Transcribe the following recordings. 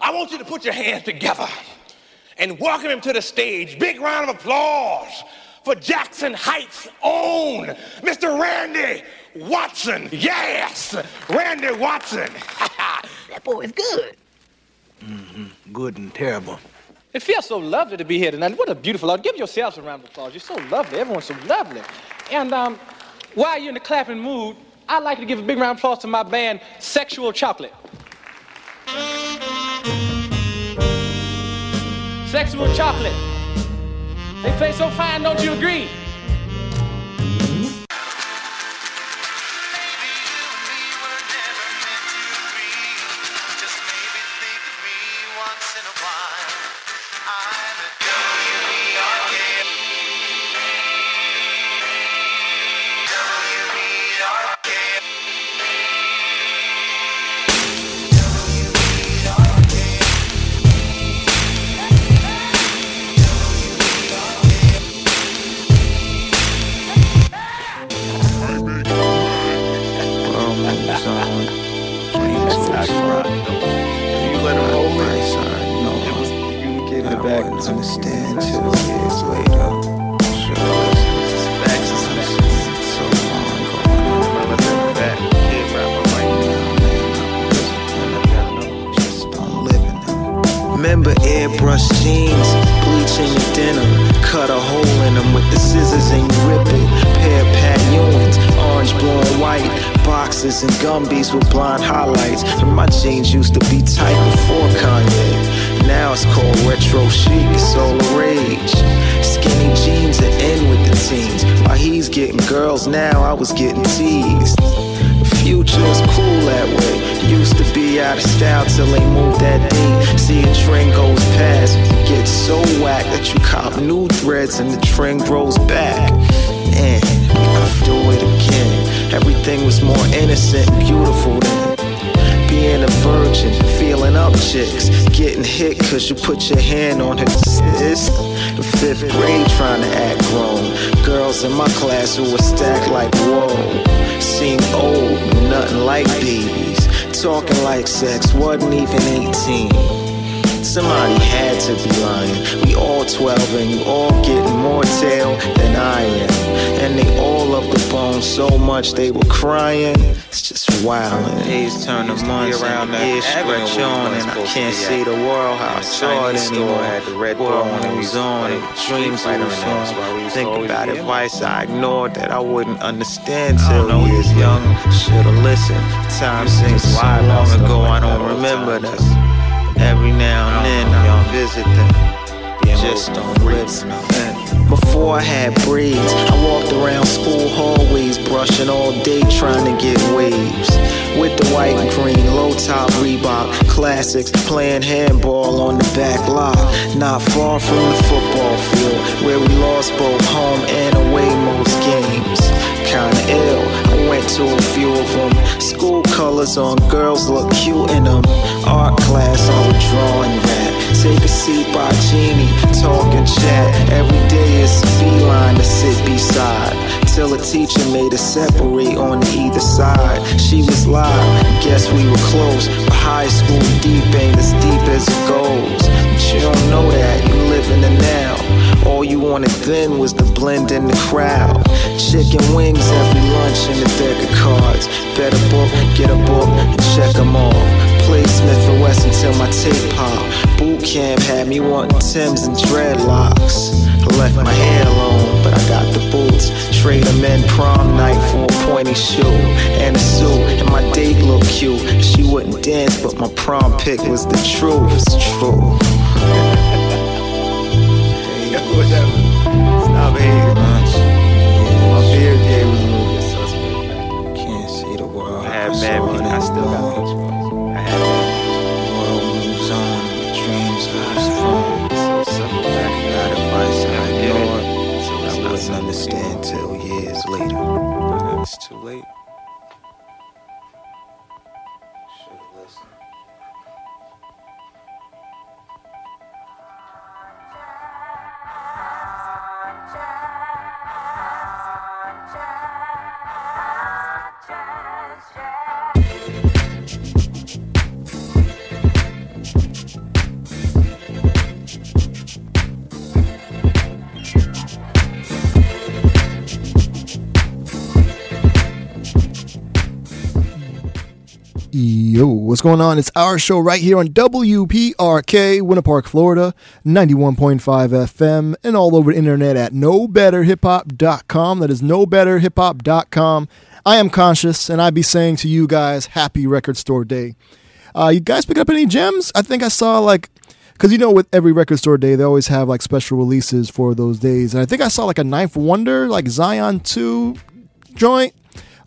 I want you to put your hands together and welcome him to the stage. Big round of applause for Jackson Heights' own Mr. Randy Watson. Yes, Randy Watson. that boy is good. Mm-hmm. Good and terrible. It feels so lovely to be here tonight. What a beautiful audience. Give yourselves a round of applause. You're so lovely. Everyone's so lovely. And um, while you're in the clapping mood, I'd like to give a big round of applause to my band, Sexual Chocolate. Sexual Chocolate. They play so fine, don't you agree? All 12 and you all get more tail than I am. And they all love the bone so much they were crying. It's just wildin'. Days turn to months around the years stretch on, and I can't see the world how I saw it anymore. Had the red world moves on, and dreams were formed. Think about advice I ignored that I wouldn't understand till I was young. Should've listened. Time seems so long ago, I don't remember this. Every now and then I visit them just don't listen. Before I had braids, I walked around school hallways, brushing all day trying to get waves. With the white and green low top Reebok classics, playing handball on the back lot. Not far from the football field, where we lost both home and away most games. Kinda ill, I went to a few of them. School colors on girls look cute in them. Art class, I was drawing that. Take a seat by Jeannie, talk and chat. Every day it's a beeline to sit beside. Till a teacher made us separate on either side. She was live, guess we were close. But high school deep ain't as deep as it goes. But you don't know that, you live in the now. All you wanted then was the blend in the crowd. Chicken wings every lunch and a deck of cards. Better book, get a book, and check them off Smith and Wesson till my tape pop. Boot camp had me wanting Tim's and dreadlocks. I left my hair alone, but I got the boots. Trade them in prom night for a pointy shoe and a suit. And my date looked cute. She wouldn't dance, but my prom pick was the truth. It's true. Whatever. Stop hating, My beard game was. Can't see the world. I had I still got what's going on? It's our show right here on WPRK, Winter Park, Florida, 91.5 FM, and all over the internet at knowbetterhiphop.com. That is knowbetterhiphop.com. I am conshus, and I'd be saying to you guys, happy record store day. Uh, you guys pick up any gems? I think I saw like, because you know, with every record store day, they always have like special releases for those days. And I think I saw like a Ninth Wonder, like Zion 2 joint.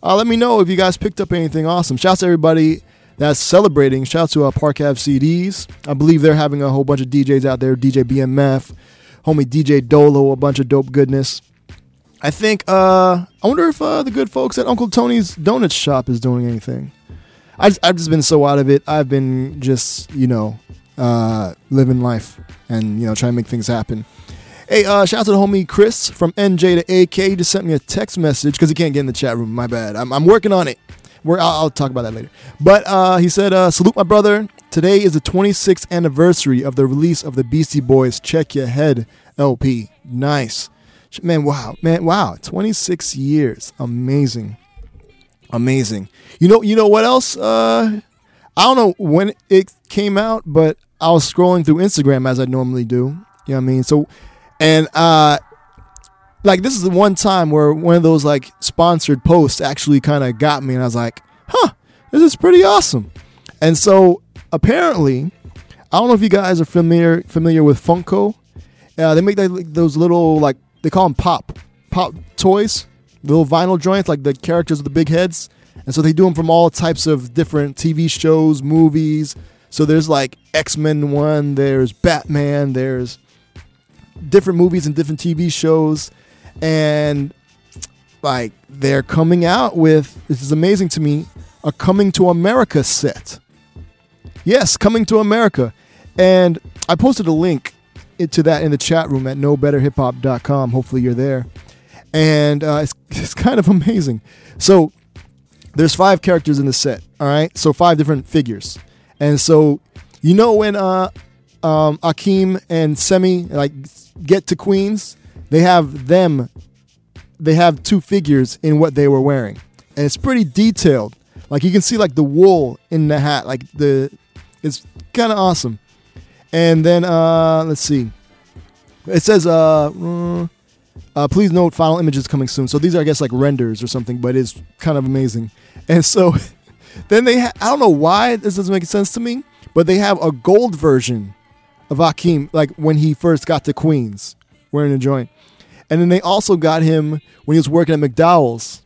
Uh, let me know if you guys picked up anything awesome. Shouts to everybody that's celebrating. Shout out to uh, Park Ave CDs. I believe they're having a whole bunch of DJs out there. DJ BMF, homie DJ Dolo, a bunch of dope goodness. I think. Uh, I wonder if uh, the good folks at Uncle Tony's Donut Shop is doing anything. I just, I've just been so out of it. I've been just you know uh, living life and you know trying to make things happen. Hey, uh, shout out to the homie Chris from NJ to AK. He just sent me a text message because he can't get in the chat room. My bad. I'm, I'm working on it. We're, I'll, I'll, talk about that later. But uh, he said, uh, "Salute my brother. Today is the 26th anniversary of the release of the Beastie Boys Check Your Head LP. Nice, man. Wow, man. Wow. 26 years. Amazing, amazing. You know, you know what else? Uh, I don't know when it came out, but I was scrolling through Instagram as I normally do. You know what I mean? So, and uh, like this is the one time where one of those like sponsored posts actually kind of got me, and I was like, "Huh, this is pretty awesome." And so apparently, I don't know if you guys are familiar familiar with Funko. Uh, they make like, those little like they call them pop pop toys, little vinyl joints, like the characters with the big heads. And so they do them from all types of different TV shows, movies. So there's like X Men one, there's Batman, there's different movies and different TV shows and like they're coming out with this is amazing to me a coming to america set. Yes coming to america. And i posted a link to that in the chat room at knowbetterhiphop.com hopefully you're there. And uh, it's, it's kind of amazing. So there's five characters in the set all right? So five different figures. And so you know when uh um akeem and Semmi like get to queens they have them they have two figures in what they were wearing. And it's pretty detailed. Like you can see like the wool in the hat like the it's kind of awesome. And then uh let's see. It says uh, uh, uh please note final images coming soon. So these are i guess like renders or something but it's kind of amazing. And so then they ha- i don't know why this doesn't make sense to me but they have a gold version of Akeem, like when he first got to Queens, wearing a joint. And then they also got him when he was working at McDowell's.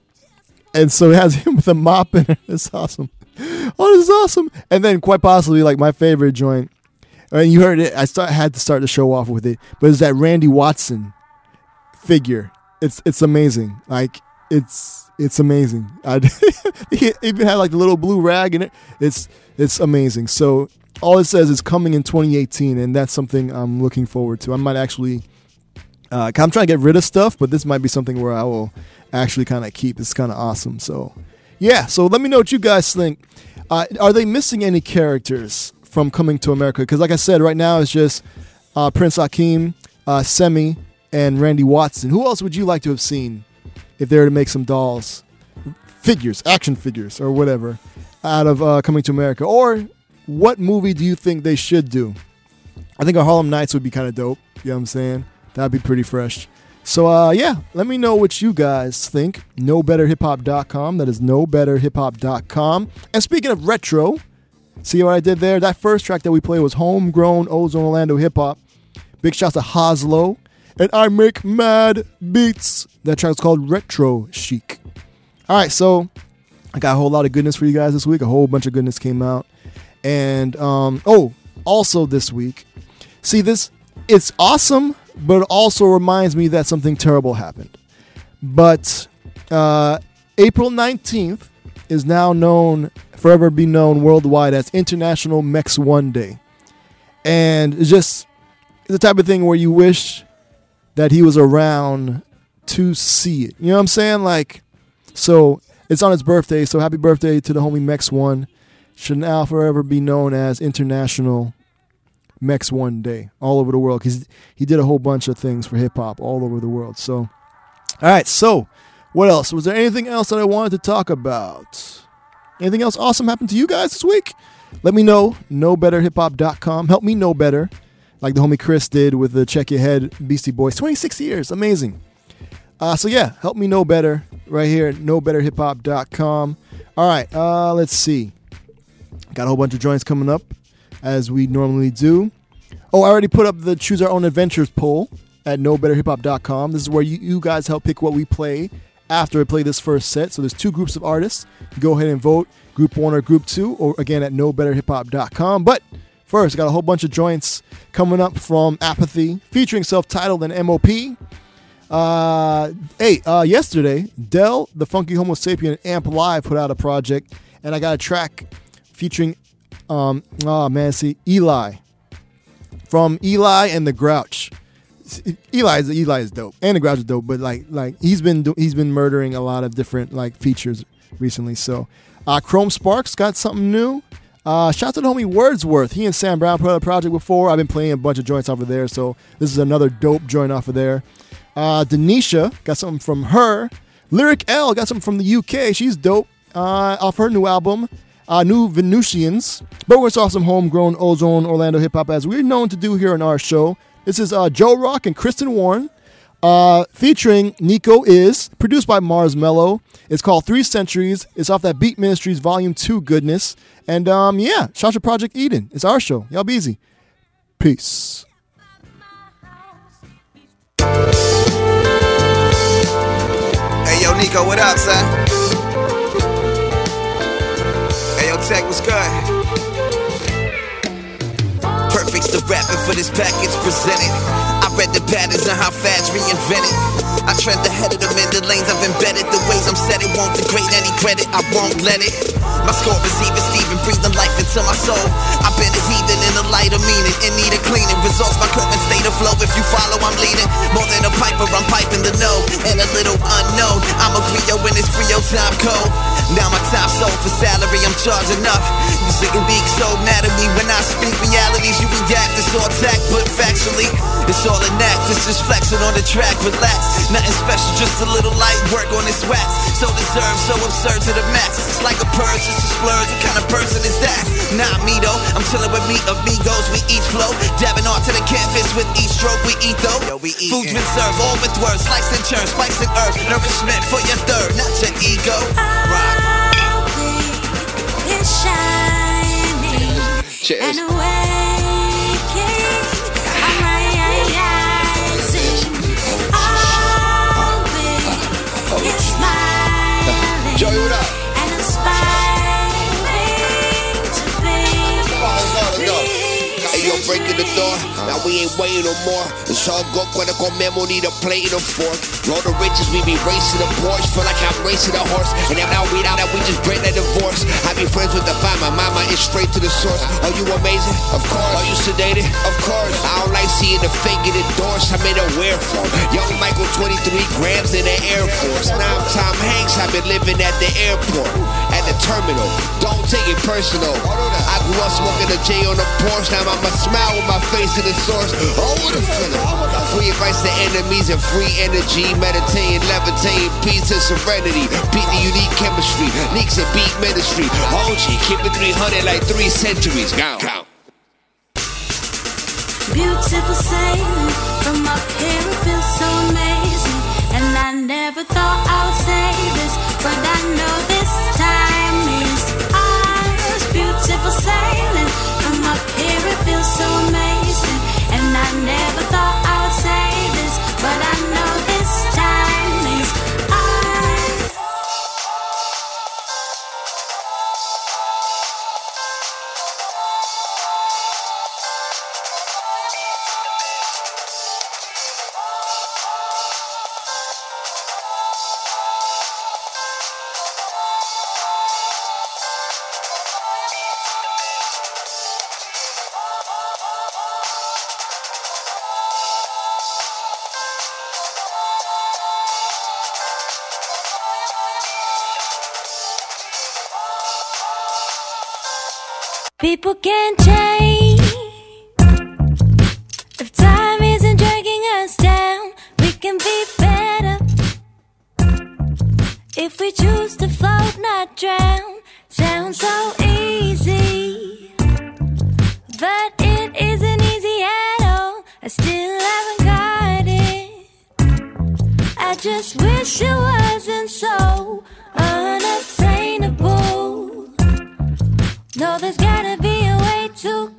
And so it has him with a mop in it. It's awesome. Oh, this is awesome. And then quite possibly like my favorite joint. And you heard it. I start, had to start the show off with it, but it's that Randy Watson figure. It's it's amazing. Like it's it's amazing. I, even had like the little blue rag in it. It's it's amazing. So all it says is coming in 2018, and that's something I'm looking forward to. I might actually uh, I'm trying to get rid of stuff, but this might be something where I will actually kind of keep. It's kind of awesome. So, yeah. So let me know what you guys think. Uh, are they missing any characters from Coming to America? Because, like I said, right now it's just uh, Prince Akeem, uh, Semmi, and Randy Watson. Who else would you like to have seen if they were to make some dolls, figures, action figures, or whatever, out of uh, Coming to America? Or what movie do you think they should do? I think a Harlem Nights would be kind of dope. You know what I'm saying? That'd be pretty fresh. So uh, yeah, let me know what you guys think. KnowBetterHipHop.com. That is KnowBetterHipHop.com. And speaking of retro, see what I did there? That first track that we played was Homegrown Ozone Orlando Hip Hop. Big shouts to Has-Lo. And I make mad beats. That track is called Retro Chic. All right, so I got a whole lot of goodness for you guys this week. A whole bunch of goodness came out. And um, oh, also this week, see this, it's awesome but it also reminds me that something terrible happened. But uh, April 19th is now known, forever be known worldwide as International Mex One Day. And it's just the type of thing where you wish that he was around to see it. You know what I'm saying? Like, so it's on his birthday. So happy birthday to the homie Mex One. Should now forever be known as International Mex One Day all over the world because he did a whole bunch of things for hip hop all over the world. So, all right. So, what else? Was there anything else that I wanted to talk about? Anything else awesome happened to you guys this week? Let me know. KnowBetterHipHop.com. Help me know better, like the homie Chris did with the Check Your Head Beastie Boys. 26 years. Amazing. Uh, so yeah, help me know better right here at knowbetterhiphop.com. All right, uh, let's see. Got a whole bunch of joints coming up as we normally do. Oh, I already put up the Choose Our Own Adventures poll at knowbetterhiphop.com. This is where you, you guys help pick what we play after I play this first set. So there's two groups of artists. go ahead and vote group one or group two, or again at knowbetterhiphop.com. But first, got a whole bunch of joints coming up from Apathy, featuring Celph Titled and MOP. Uh, hey, uh, yesterday, Del, the Funky Homo Sapien Amp Live put out a project, and I got a track featuring, um, oh man, see, Eligh from Eligh and the Grouch. Eligh is Eligh is dope, and the Grouch is dope, but like like he's been do, he's been murdering a lot of different like features recently. So, uh, Chrome Sparks got something new. Uh, shout out to the homie Wordsworth. He and Sam Brown put out a project before. I've been playing a bunch of joints off of there, so this is another dope joint off of there. Uh, denitia got something from her. LyricL got something from the UK. She's dope. Uh, off her new album, uh, New Venusians. But we're saw some homegrown ozone Orlando hip hop as we're known to do here on our show. This is uh, Jorok and Kristen Warren. Uh, featuring Niko Is produced by Marz Mello. It's called Three Centuries. It's off that Beat Ministries Volume Two goodness. And um, yeah, shout to Project Eden. It's our show. Y'all be easy. Peace. Hey, yo, Nico, what up, son? Tech, what's good? Perfect's the rapping for this package presented. I read the patterns and how fast reinvented. I trend ahead of them in the lanes I've embedded. The ways I'm set, it won't degrade any credit. I won't let it. My score is even Steven, breathing life into my soul. I've been a heathen in the light of meaning, in need of cleaning. Results my current state of flow. If you follow, I'm leading. More than a piper, I'm piping the note. And a little unknown. I'm a Rio in this Frio time code. Now my time sold for salary, I'm charging up. You singing beak so mad at me when I speak realities. You react, it's all tact, but factually, it's all an act. It's just flexing on the track, relax. Nothing special, just a little light work on this wax. So deserved, so absurd to the max. It's like a purge, just a splurge. What kind of person is that? Not me though. I'm chilling with me amigos. We each flow, dabbing on to the canvas with each stroke. We eat though. Yo, we eat. Food's been served, all with words, sliced and churned, spice and earth. Nourishment for your third, not your ego. Rock. Shining Cheers. and awakening. I'm rising. All big is smiling Joey, what up? and to be. Hey, yo, breaking the door. Now we ain't waiting no more. It's all good when cuando comemos, need a plate and a fork. Roll the riches, we be racing the Porsche. Feel like I'm racing a horse. And then now we out that we just break that divorce. I be friends with the fine. My mama is straight to the source. Are you amazing? Of course. Are you sedated? Of course. I don't like seeing the fake get endorsed. I'm in a wear form. Young Michael, 23 grams in the Air Force. Now I'm Tom Hanks. I've been living at the airport. At the terminal. Don't take it personal. I grew up smoking a J on the Porsche. Now I'm a smile with my face in the source. Oh, what a feeling. Free advice to enemies and free energy. Meditating, levitating, peace and serenity. Beat the unique chemistry. Neeks and beat ministry. OG, keep it 300 like three centuries. Count. Count. Beautiful sailing from up here, it feels so amazing. And I never thought I would say this, but I know this time is ours. Beautiful sailing from up here, it feels so amazing. I never thought People can change if time isn't dragging us down. We can be better if we choose to float, not drown. Sounds so easy, but it isn't easy at all. I still haven't got it. I just wish it wasn't so unattainable. No, there's gotta be a way to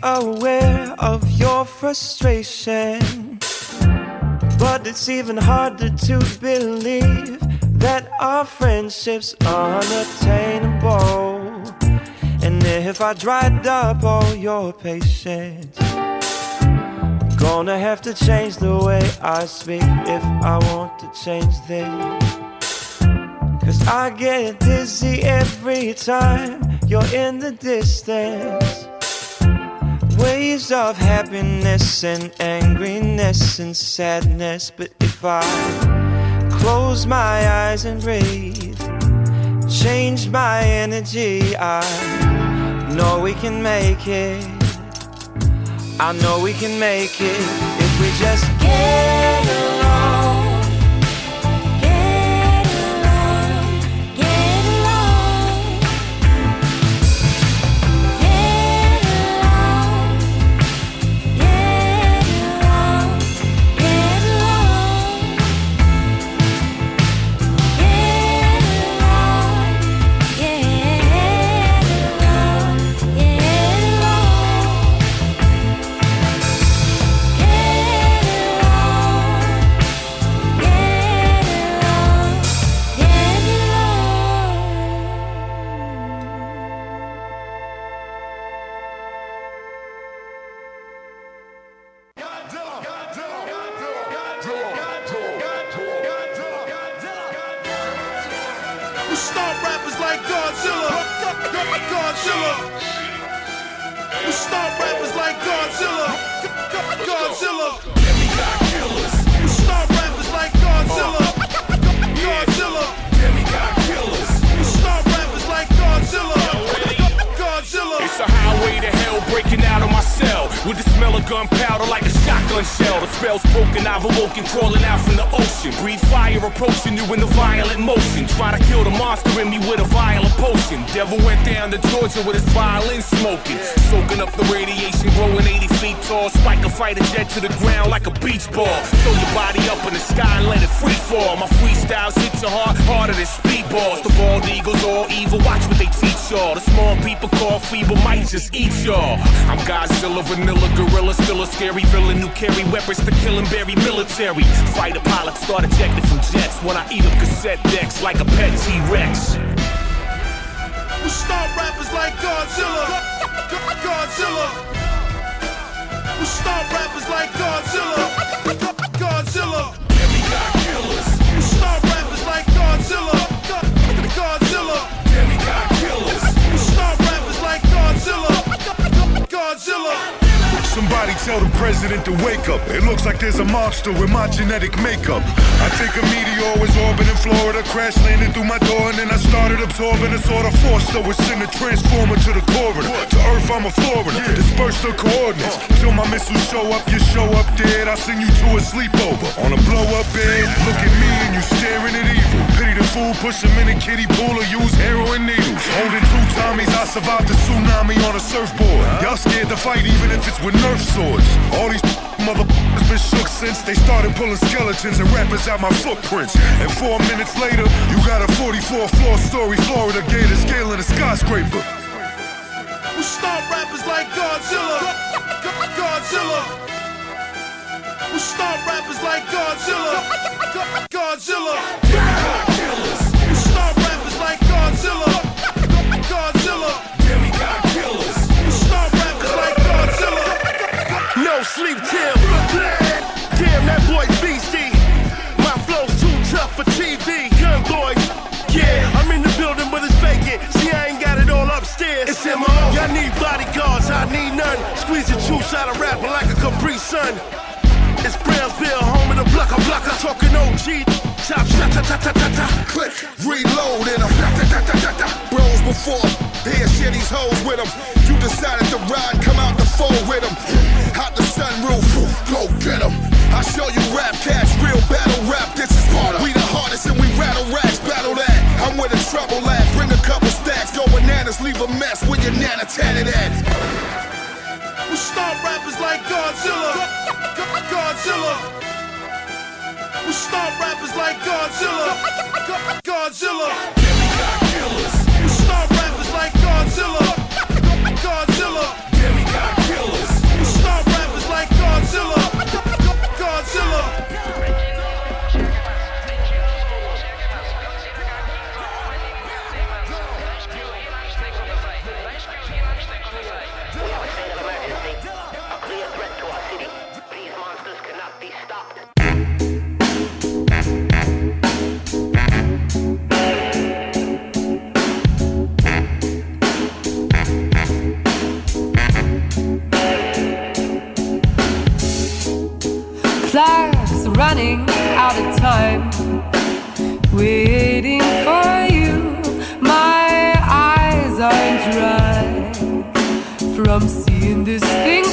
be aware of your frustration. But it's even harder to believe that our friendship's unattainable. And if I dried up all your patience, gonna have to change the way I speak if I want to change this. Cause I get dizzy every time you're in the distance. Waves of happiness and angriness and sadness. But if I close my eyes and breathe, change my energy, I know we can make it. I know we can make it if we just Get to the ground like a beach ball. Throw your body up in the sky and let it free fall. My freestyles hit your heart harder than speedballs. The bald eagles all evil, watch what they teach y'all. The small people call feeble might just eat y'all. I'm Godzilla, vanilla gorilla, still a scary villain who carry weapons to kill and bury military. Fighter pilots start ejected from jets when I eat up cassette decks like a pet T-Rex. We will stomp rappers like Godzilla. Godzilla. Demi God killers. Rappers like Godzilla. Godzilla. Demi God killers. Rappers like Godzilla. Godzilla tell the president to wake up. It looks like there's a monster with my genetic makeup. I think a meteor was orbiting Florida, crash landed through my door, and then I started absorbing a sort of force that would send a transformer to the corridor. To Earth, I'm a foreigner. Disperse the coordinates. Uh. Till my missiles show up, you show up dead. I send you to a sleepover. On a blow up bed, look at me and you staring at evil. Pity the fool, push him in a kiddie pool or use heroin needles. Holding two Tommies, I survived the tsunami on a surfboard. Y'all scared to fight even if it's with Nerf swords. All these motherfuckers been shook since they started pulling skeletons and rappers out my footprints. And four minutes later, you got a 44 floor story Florida gator scaling a skyscraper. We stomp rappers like Godzilla. Godzilla. We stomp rappers like Godzilla. Godzilla. Sleep till. Damn, that boy beastie. My flow's too tough for TV. Young boy, yeah, I'm in the building, but it's vacant. See, I ain't got it all upstairs. It's in MO. Y'all need bodyguards, I need none. Squeeze the juice out of rapper like a Capri Sun. It's Brownsville, home of the blocker blocker. Talking OG, top shot, ta ta ta ta. Click, reload in them. Bros before, here share these hoes with them. You decided to ride, come out the fold with them. Out the sunroof, go get them. I show you rap cash, real battle rap. This is part of. We the hardest and we rattle racks, battle that. I'm where the trouble at. Bring a couple stacks, go bananas, leave a mess with your nana tatted at. We stomp rappers like Godzilla. Godzilla. We stomp rappers like Godzilla. Godzilla. We stomp rappers like Godzilla. Godzilla. Stomp rappers like Godzilla. Godzilla. Clocks running out of time, waiting for you. My eyes aren't dry from seeing this thing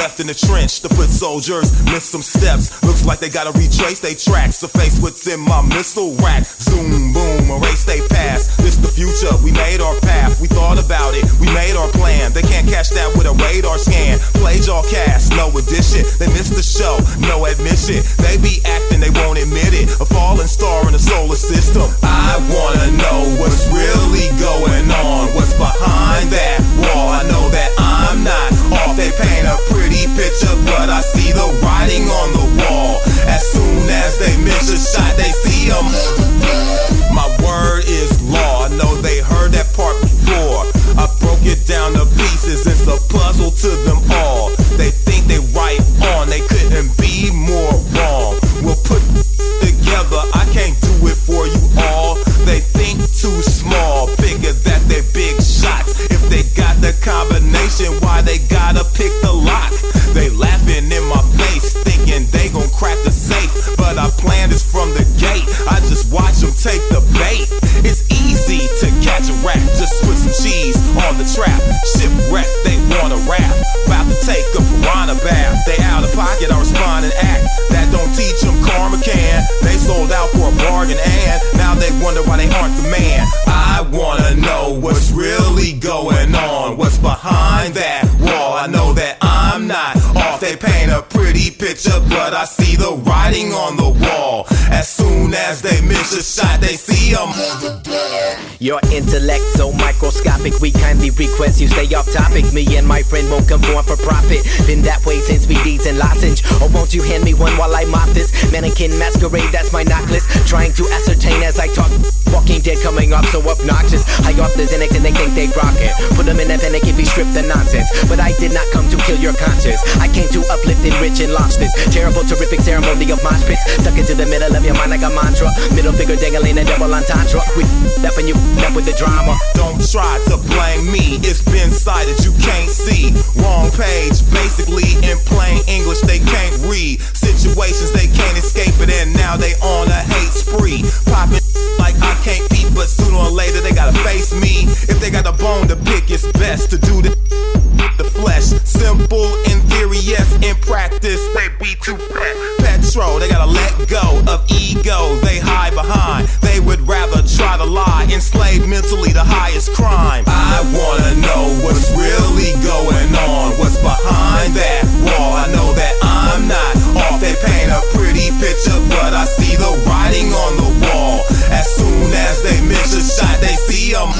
left in the trench. The foot soldiers missed some steps. Looks like they gotta retrace their tracks. So face what's in my missile rack. Zoom, boom, erase they past. This the future, we made our path. We thought about it, we made our plan. They can't catch that with a radar scan. Played y'all cast, no addition. They missed the show, no admission. They be acting, they won't admit it. A falling star in the solar system. I wanna know what's really going on. What's behind that wall? I know that I'm not off. They paint a pretty picture, but I see the writing on the wall. As soon as they miss a shot, they see 'em. Stay off topic. Me and my friend won't conform for profit. Been that way since we and lozenge. Or won't you hand me one while I mop this mannequin masquerade? That's my knock list. Trying to ascertain as I talk. Walking dead coming up so obnoxious. High off the Xanax and they think they rock it. Put them in a panic if he strip the nonsense. But I did not come to kill your conscience. I came to uplift, enrich, and launch this terrible, terrific ceremony of mosh pits. Stuck into the middle of your mind like a mantra. Middle finger dangling a double entendre. We up and you up with the drama. Don't try to blame me, it's been cited, you can't see. Wrong page, basically in plain English, they can't read. Situations they can't escape it, and now they on a hate spree. Popping like I can't peep, but sooner or later they gotta face me. If they got a bone to pick, it's best to do the the flesh. Simple in theory, yes, in practice, they be too pet control. They gotta let go of ego they hide behind. They would rather try to lie, enslaved mentally, the highest crime. I wanna know what's really going on, what's behind that wall. I know that I'm not off. They paint a pretty picture, but I see the writing on the wall. As soon as they miss a shot, they see them.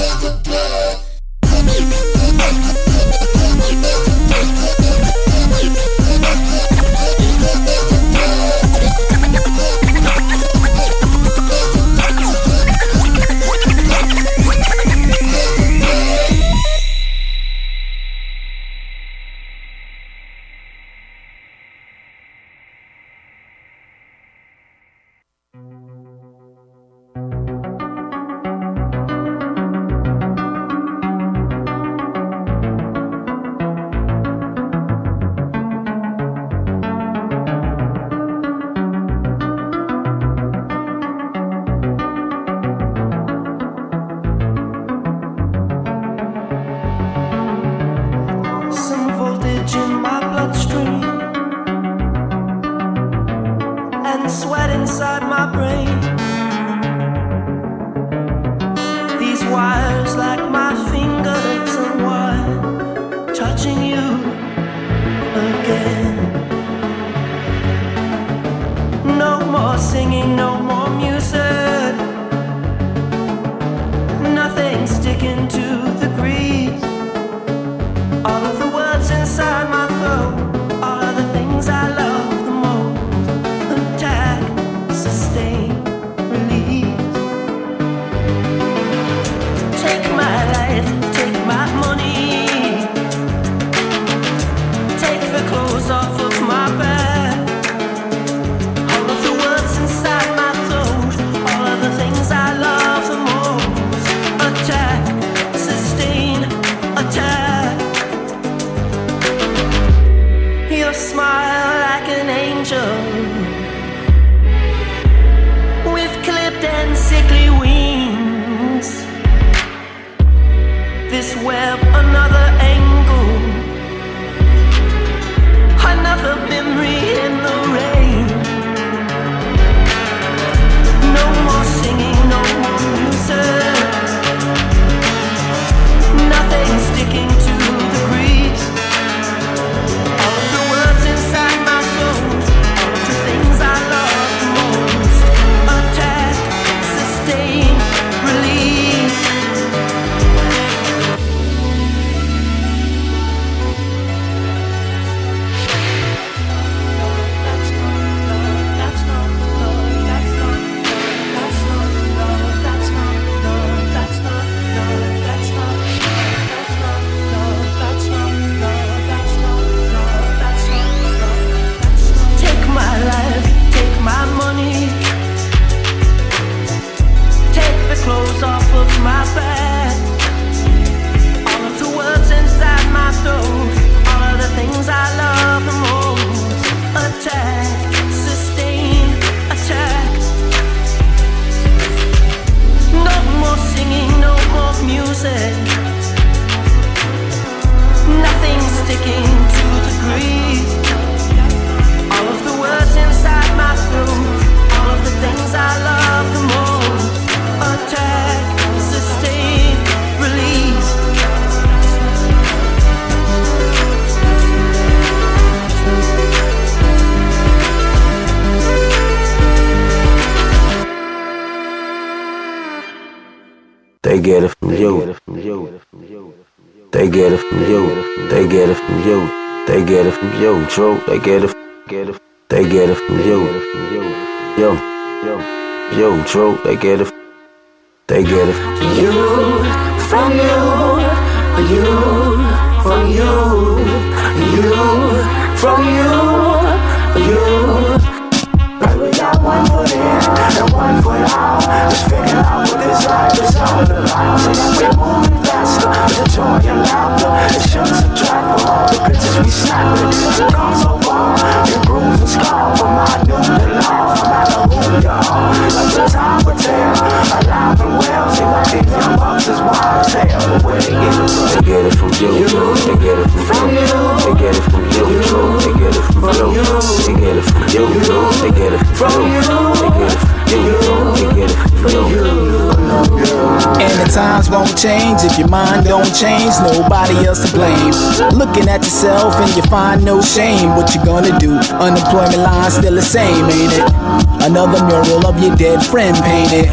Friend painted.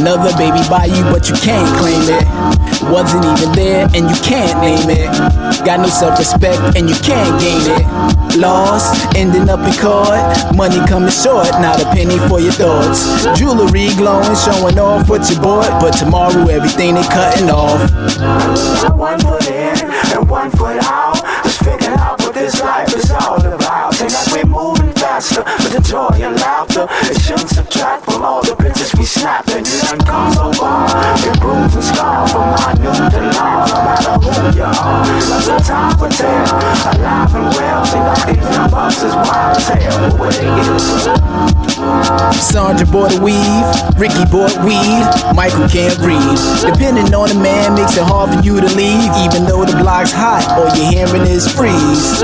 Another baby by you, but you can't claim it. Wasn't even there and you can't name it. Got no self respect and you can't gain it. Lost, ending up in court. Money coming short, not a penny for your thoughts. Jewelry glowing, showing off what you bought. But tomorrow everything they cutting off. One foot in and one foot out. Just figuring out what this life is all about. Seem like we're moving faster with the joy and laughter. It shouldn't subtract time will tell. Alive and well, seem like these bucks is wild as hell. Where they from? Sandra bought a weave, Ricky bought weed, Michael can't read. Depending on the man makes it hard for you to leave, even though the block's hot, all you're hearing is freeze.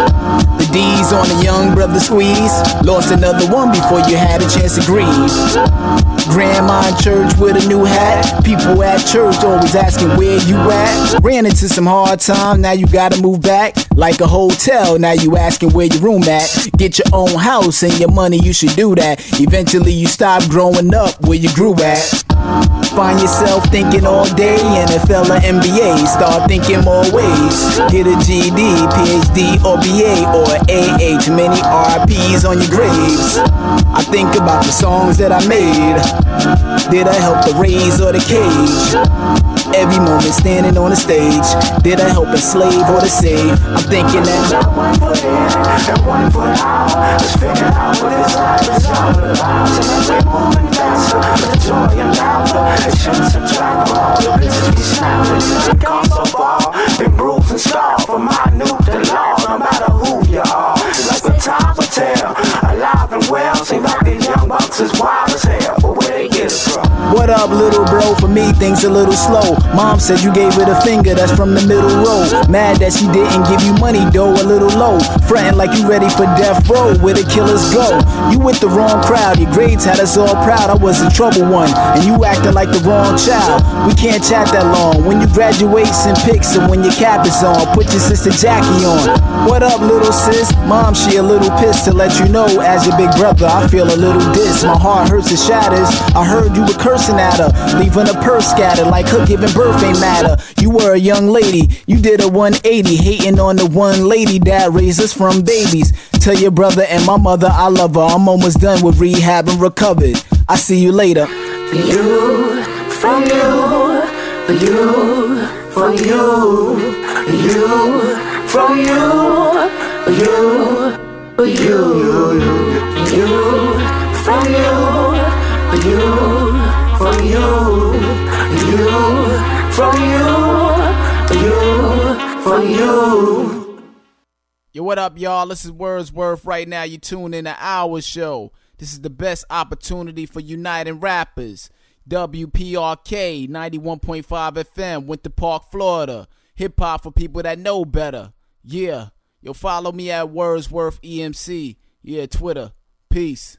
D's on a young brother squeeze, lost another one before you had a chance to grieve. Grandma in church with a new hat, people at church always asking where you at. Ran into some hard time, now you gotta move back. Like a hotel, now you asking where your room at. Get your own house and your money, you should do that. Eventually you stop growing up where you grew at. Find yourself thinking all day NFL or NBA. Start thinking more ways. Get a GD, PhD, or BA, or AA. Too many RPs on your graves. I think about the songs that I made. Did I help the raise or the cage? Every moment standing on the stage. Did I help enslave or to save? I'm thinking that. One foot in and one foot out. Just figuring out what this life is all about. We're moving the joy and laughter. It subtract from all the bitches we snapping. You done come so far, been bruised and scarred from my new to law. No matter who you are, like the time will tell. Alive and well, seem like these young bucks is wild as hell. But where they get it from? What up, little bro? For me, things a little slow. Mom said you gave it a finger, that's from the middle row. Mad that she didn't give you money, though, a little low. Fretting like you ready for death row, where the killers go. You with the wrong crowd, your grades had us all proud. I was the trouble one, and you acting like the wrong child. We can't chat that long. When you graduate, send pics, and when your cap is on, put your sister Jackie on. What up, little sis? Mom, she a little pissed to let you know, as your big brother, I feel a little diss. My heart hurts and shatters. I heard you were cursing at her, leaving a purse scattered like her giving birth ain't matter. You were a young lady, you did a 180, hating on the one lady that raised us from babies. Tell your brother and my mother I love her. I'm almost done with rehab and recovered. I see you later. You, from you, you, from you, you, from you, you, you, you, you, you, from you, you, from you, you, from you. Yo, what up, y'all? This is Wordsworth. Right now, you tune in to our show. This is the best opportunity for uniting rappers. WPRK 91.5 FM, Winter Park, Florida. Hip hop for people that know better. Yeah. Yo, follow me at Wordsworth EMC. Yeah, Twitter. Peace.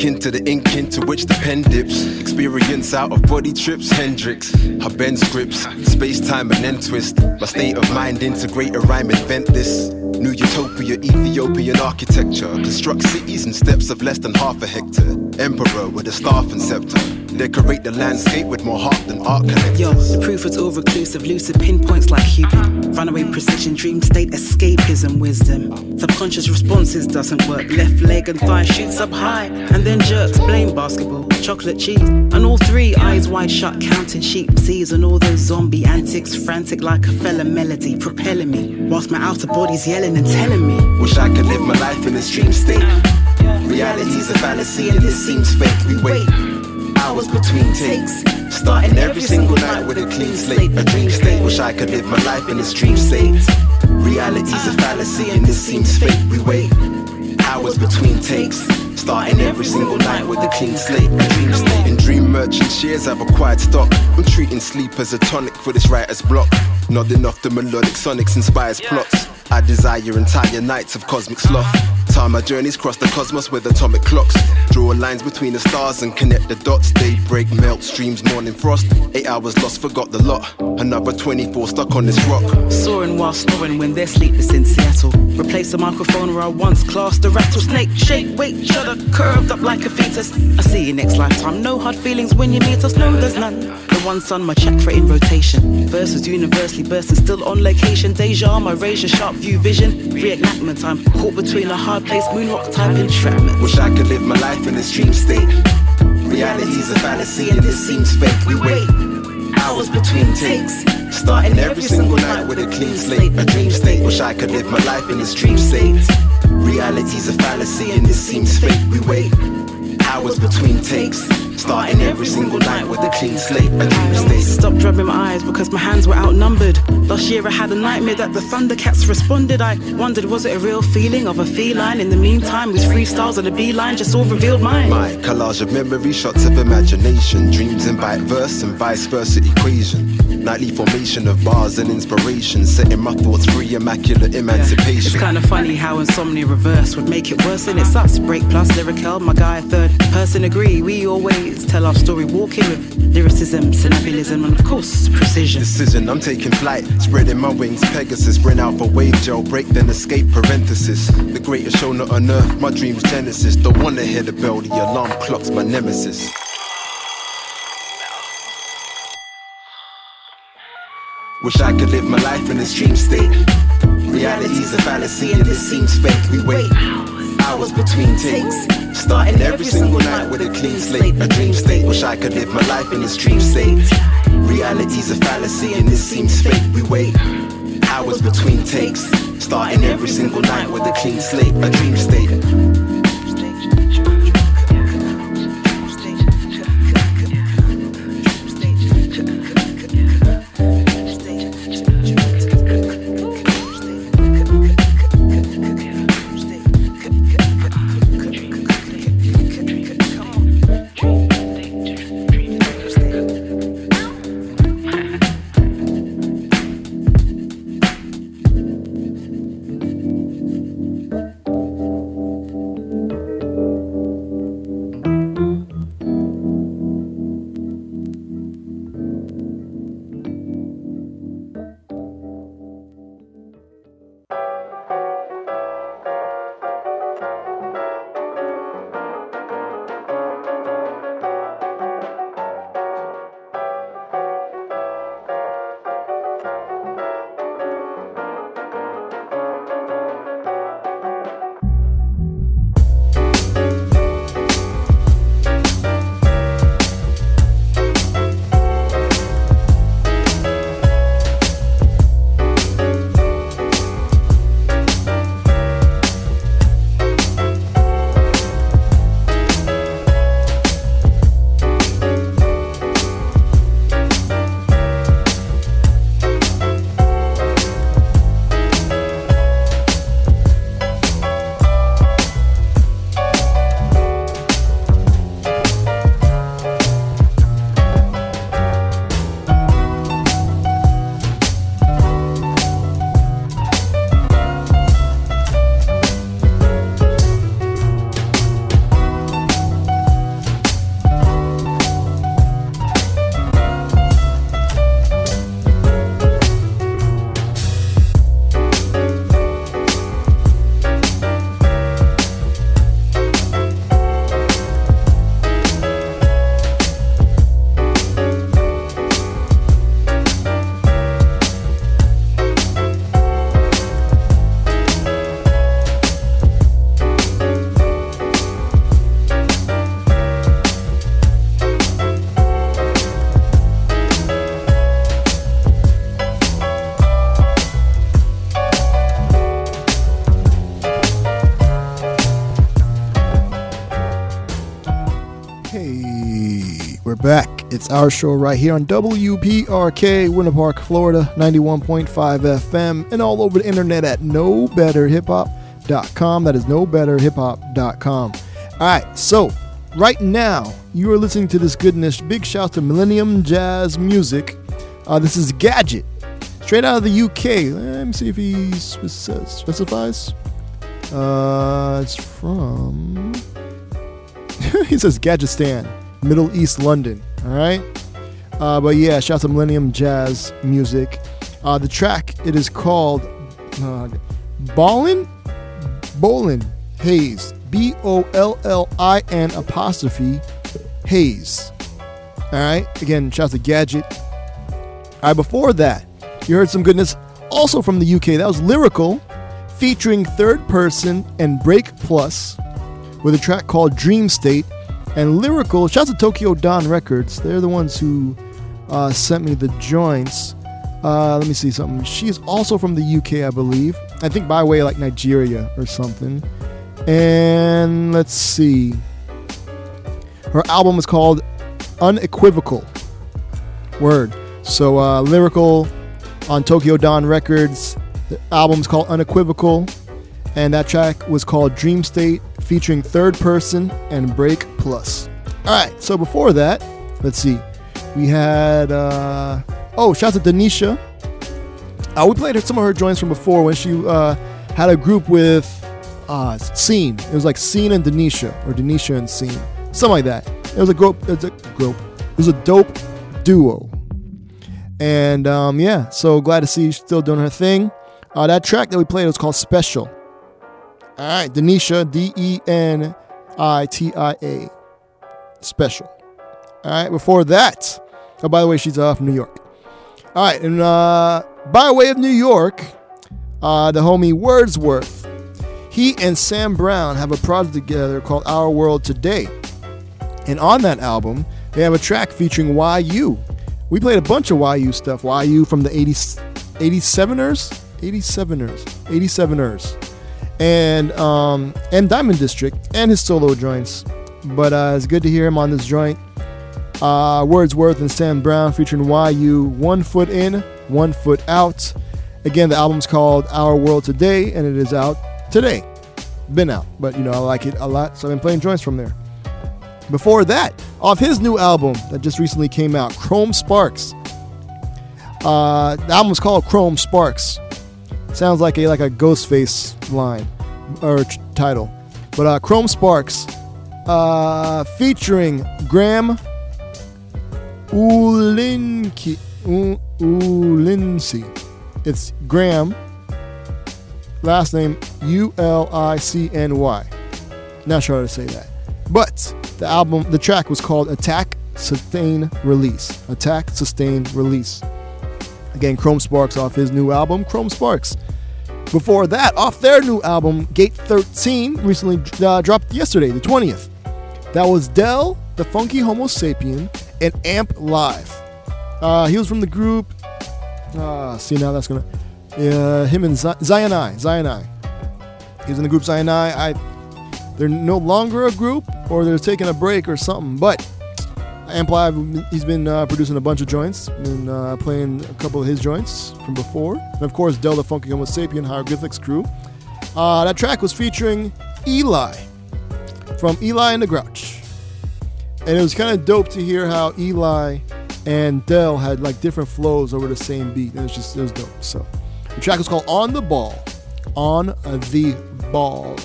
I sink into the ink into which the pen dips. Experience out of body trips, Hendrix. I bend scripts, space time and then twist. My state of mind integrate a rhyme, invent this. New utopia, Ethiopian architecture. Construct cities in steps of less than half a hectare. Emperor with a staff and scepter. Decorate the landscape with more heart than art collectors. Yo, the proof is all reclusive, lucid pinpoints like Cupid. Runaway precision, dream state, escapism, wisdom. Subconscious responses doesn't work. Left leg and thigh shoots up high, and then jerks. Blame basketball, chocolate cheese, and all three eyes wide shut, counting sheep. Seas and all those zombie antics, frantic like a fella melody, propelling me. Whilst my outer body's yelling and telling me. Wish I could live my life in this dream state. Reality's a fallacy and this seems fake. We wait hours between takes. Starting every single night with a clean slate. A dream state. Wish I could live my life in this dream state. Reality's a fallacy and this seems fake. We wait hours between takes. Starting every single night with a clean slate. A dream state. In dream merchant shares, I've acquired stock. I'm treating sleep as a tonic for this writer's block. Nodding off the melodic sonics inspires plots. I desire entire nights of cosmic sloth. Time my journeys cross the cosmos with atomic clocks. Draw lines between the stars and connect the dots. Daybreak, melt, streams, morning frost. Eight hours lost, forgot the lot. Another 24 stuck on this rock. Soaring while snoring when they're sleepless in Seattle. Replace the microphone where I once classed a rattlesnake. Shake, wait, shudder, curved up like a fetus. I see you next lifetime. No hard feelings when you meet us. No, there's none. One sun, my chakra in rotation. Verses universally bursting, still on location. Deja, my razor sharp view vision. Reenactment, I'm caught between a hard place, moonrock type entrapment. Wish I could live my life in this dream state. Reality's a fallacy and this seems fake. We wait hours between takes. Starting every single night with a clean slate, a dream state. Wish I could live my life in this dream state. Reality's a fallacy and this seems fake. We wait hours between takes. Starting every single night with a clean slate, a dream state. Stopped rubbing my eyes because my hands were outnumbered. Last year I had a nightmare that the Thundercats responded. I wondered, was it a real feeling of a feline? In the meantime, with freestyles and a beeline just all revealed mine. My collage of memory, shots of imagination, dreams in bite verse and vice versa equation. Nightly formation of bars and inspiration, setting my thoughts free, immaculate emancipation. It's kind of funny how insomnia reverse would make it worse, and it's us. Breakplus lyrical, my guy, third person agree. We always tell our story, walking with lyricism, syllabilism, and of course, precision. Decision, I'm taking flight, spreading my wings. Pegasus, bring out for wave gel, break then escape. Parenthesis, the greatest show not on earth. My dream's genesis. Don't wanna hear the bell, the alarm clock's my nemesis. Wish I could live my life in this dream state. Reality's a fallacy and this seems fake. We wait hours between takes. Starting every single night with a clean slate, a dream state. Wish I could live my life in this dream state. Reality's a fallacy and this seems fake. We wait hours between takes. Starting every single night with a clean slate, a dream state. Back. It's our show right here on WPRK, Winter Park, Florida, 91.5 FM, and all over the internet at knowbetterhiphop.com. That is knowbetterhiphop.com. All right, so right now you are listening to this goodness. Big shout to Millennium Jazz Music. Uh, this is Gadget, straight out of the UK. Let me see if he specifies. Uh, it's from. he says Gadgetistan, Middle East London. All right. Uh, but yeah, shout out to Millennium Jazz Music. Uh, the track it is called uh, Ballin, Bolin Hayes. B O L L I N apostrophe Hayes. All right. Again, shout out to Gadget. All right. Before that, you heard some goodness also from the UK. That was LyricL, featuring Third Person and Breakplus, with a track called Dream State. And LyricL, shout out to Tokyo Dawn Records. They're the ones who uh, sent me the joints. Uh, let me see something. She's also from the UK, I believe. I think by way of like Nigeria or something. And let's see. Her album is called Unequivocal. Word. So uh, LyricL on Tokyo Dawn Records. The album's called Unequivocal, and that track was called Dream State, featuring Third Person and Break Plus. All right. So before that, let's see. We had uh, oh, shout out to denitia. Uh, we played some of her joints from before when she uh, had a group with uh, Sene. It was like Sene and denitia, or denitia and Sene, something like that. It was a group. It was a group. It was a dope duo. And um, yeah, so glad to see you still doing her thing. Uh, that track that we played was called Special. All right, denitia, D E N I T I A. Special. All right, before that, oh, by the way, she's uh, from New York. All right, and uh, by way of New York, uh, the homie Wordsworth, he and Sam Brown have a project together called Our World Today. And on that album, they have a track featuring YU. We played a bunch of YU stuff. YU from the 80, 87ers? 87ers. 87ers. And um, and Diamond District and his solo joints. But uh, it's good to hear him on this joint. Uh, Wordsworth and Sam Brown featuring YU, One Foot In, One Foot Out. Again, the album's called Our World Today, and it is out today. Been out, but you know, I like it a lot, so I've been playing joints from there. Before that, off his new album that just recently came out, Chrome Sparks. Uh, the album's called Chrome Sparks. Sounds like a like a Ghostface line or t- title, but uh, Chrome Sparks, uh, featuring Graham Ulinki U- Ulincy. It's Graham. Last name U L I C N Y. Not sure how to say that, but the album, the track was called Attack, Sustain, Release. Attack, Sustain, Release. Again, Chrome Sparks off his new album, Chrome Sparks. Before that, off their new album, Gate 13, recently uh, dropped yesterday, the 20th. That was Del, the Funky Homo Sapien, and Amp Live. Uh, he was from the group. Uh, see, now that's gonna. Uh, him and Zion I. Zion I. He's in the group Zion I. I. They're no longer a group, or they're taking a break or something. But Amp Live, he's been uh, producing a bunch of joints and uh, playing a couple of his joints from before. And of course, Del the Funky Homo Sapien Hieroglyphics crew. Uh, that track was featuring Eligh from Eligh and the Grouch. And it was kind of dope to hear how Eligh and Del had like different flows over the same beat. And it was just, it was dope. So the track was called On the Ball. On the Ball.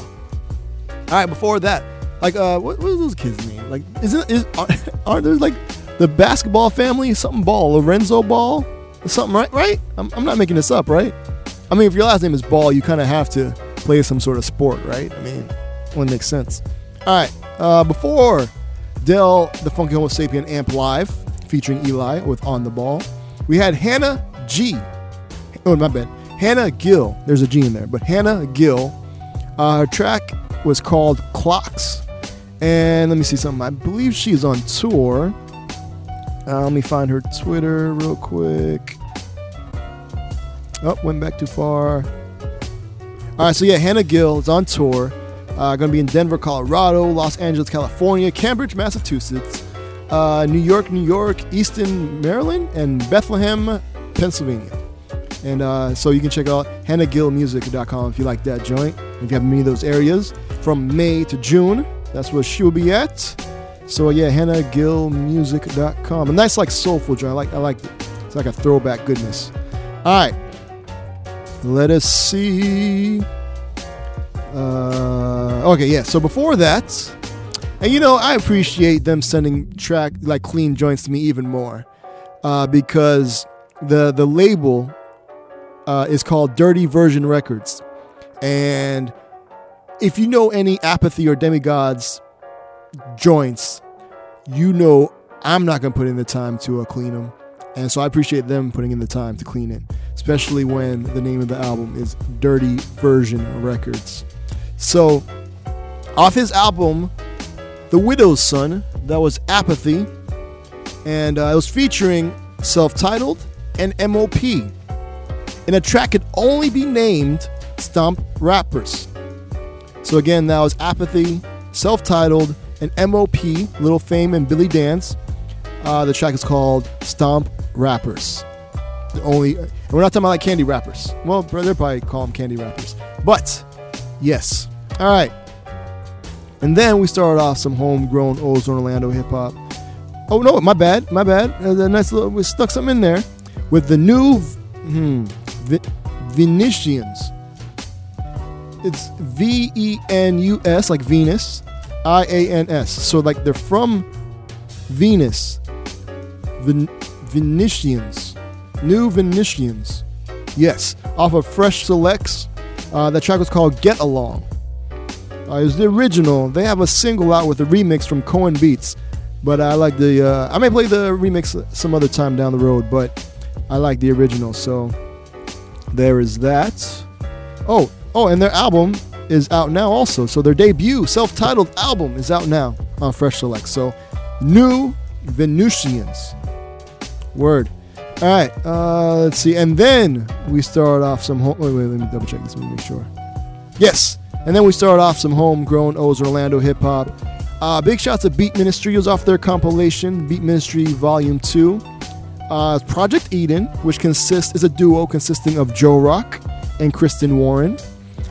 All right, before that, like, uh, what, what are those kids' name? Like, isn't is aren't, aren't there like the basketball family something Ball, Lorenzo Ball, something, right? Right? I'm, I'm not making this up, right? I mean, if your last name is Ball, you kind of have to play some sort of sport, right? I mean, one makes sense. All right, uh, before Del, the Funky Homo Sapien Amp Live, featuring Eligh with On the Ball, we had Hannah G. Oh, my bad. Hannah Gill. There's a G in there, but Hannah Gill. Uh, her track was called Clocks. And let me see something. I believe she's on tour. Uh, let me find her Twitter real quick. Oh, went back too far. All right, so yeah, Hannah Gill is on tour. Uh, going to be in Denver, Colorado, Los Angeles, California, Cambridge, Massachusetts, uh, New York, New York, Easton, Maryland, and Bethlehem, Pennsylvania. And uh, so you can check out hannahgillmusic.com if you like that joint. If you have any of those areas from May to June, that's where she will be at. So yeah, hannahgillmusic.com. A nice like soulful joint. I like I like it. It's like a throwback goodness. All right. Let us see. Uh, okay, yeah. So before that, And you know, I appreciate them sending track like clean joints to me even more, uh, because the the label uh, is called Dirty Version Records, and if you know any apathy or Demigodz joints, you know I'm not gonna put in the time to uh, clean them, and so I appreciate them putting in the time to clean it, especially when the name of the album is Dirty Version Records. So, off his album, The Widow's Son, that was Apathy, and uh, it was featuring Celph Titled and MOP. And a track could only be named Stomp Rappers. So again, that was Apathy, Celph Titled, and MOP, Little Fame and Billy Danze. Uh, the track is called Stomp Rappers. The only, we're not talking about like candy rappers. Well, they're probably call them candy rappers. But yes, all right. And then we started off some homegrown Ozone Orlando hip hop. Oh no, my bad, my bad. There's a nice little, we stuck something in there with the new hmm, Vi- Venusians. It's V E N U S, like Venus, I A N S. So like they're from Venus. Ven- Venusians, new Venusians. Yes, off of Fresh Selects. Uh, that track was called Get Along. Uh, it was the original. They have a single out with a remix from Cohen Beats, but I like the. Uh, I may play the remix some other time down the road, but I like the original. So there is that. Oh, oh, and their album is out now also. So their debut self-titled album is out now on Fresh Select. So new Venusians. Word. All right. Uh, let's see. And then we start off some. Home- wait, wait. Let me double check this. Let me make sure. Yes. And then we start off some homegrown O's Orlando hip hop. Uh, big shout to Beat Ministry. Was off their compilation, Beat Ministry Volume 2. Uh, Project Eden, which consists is a duo consisting of Jorok and Kristen Warren.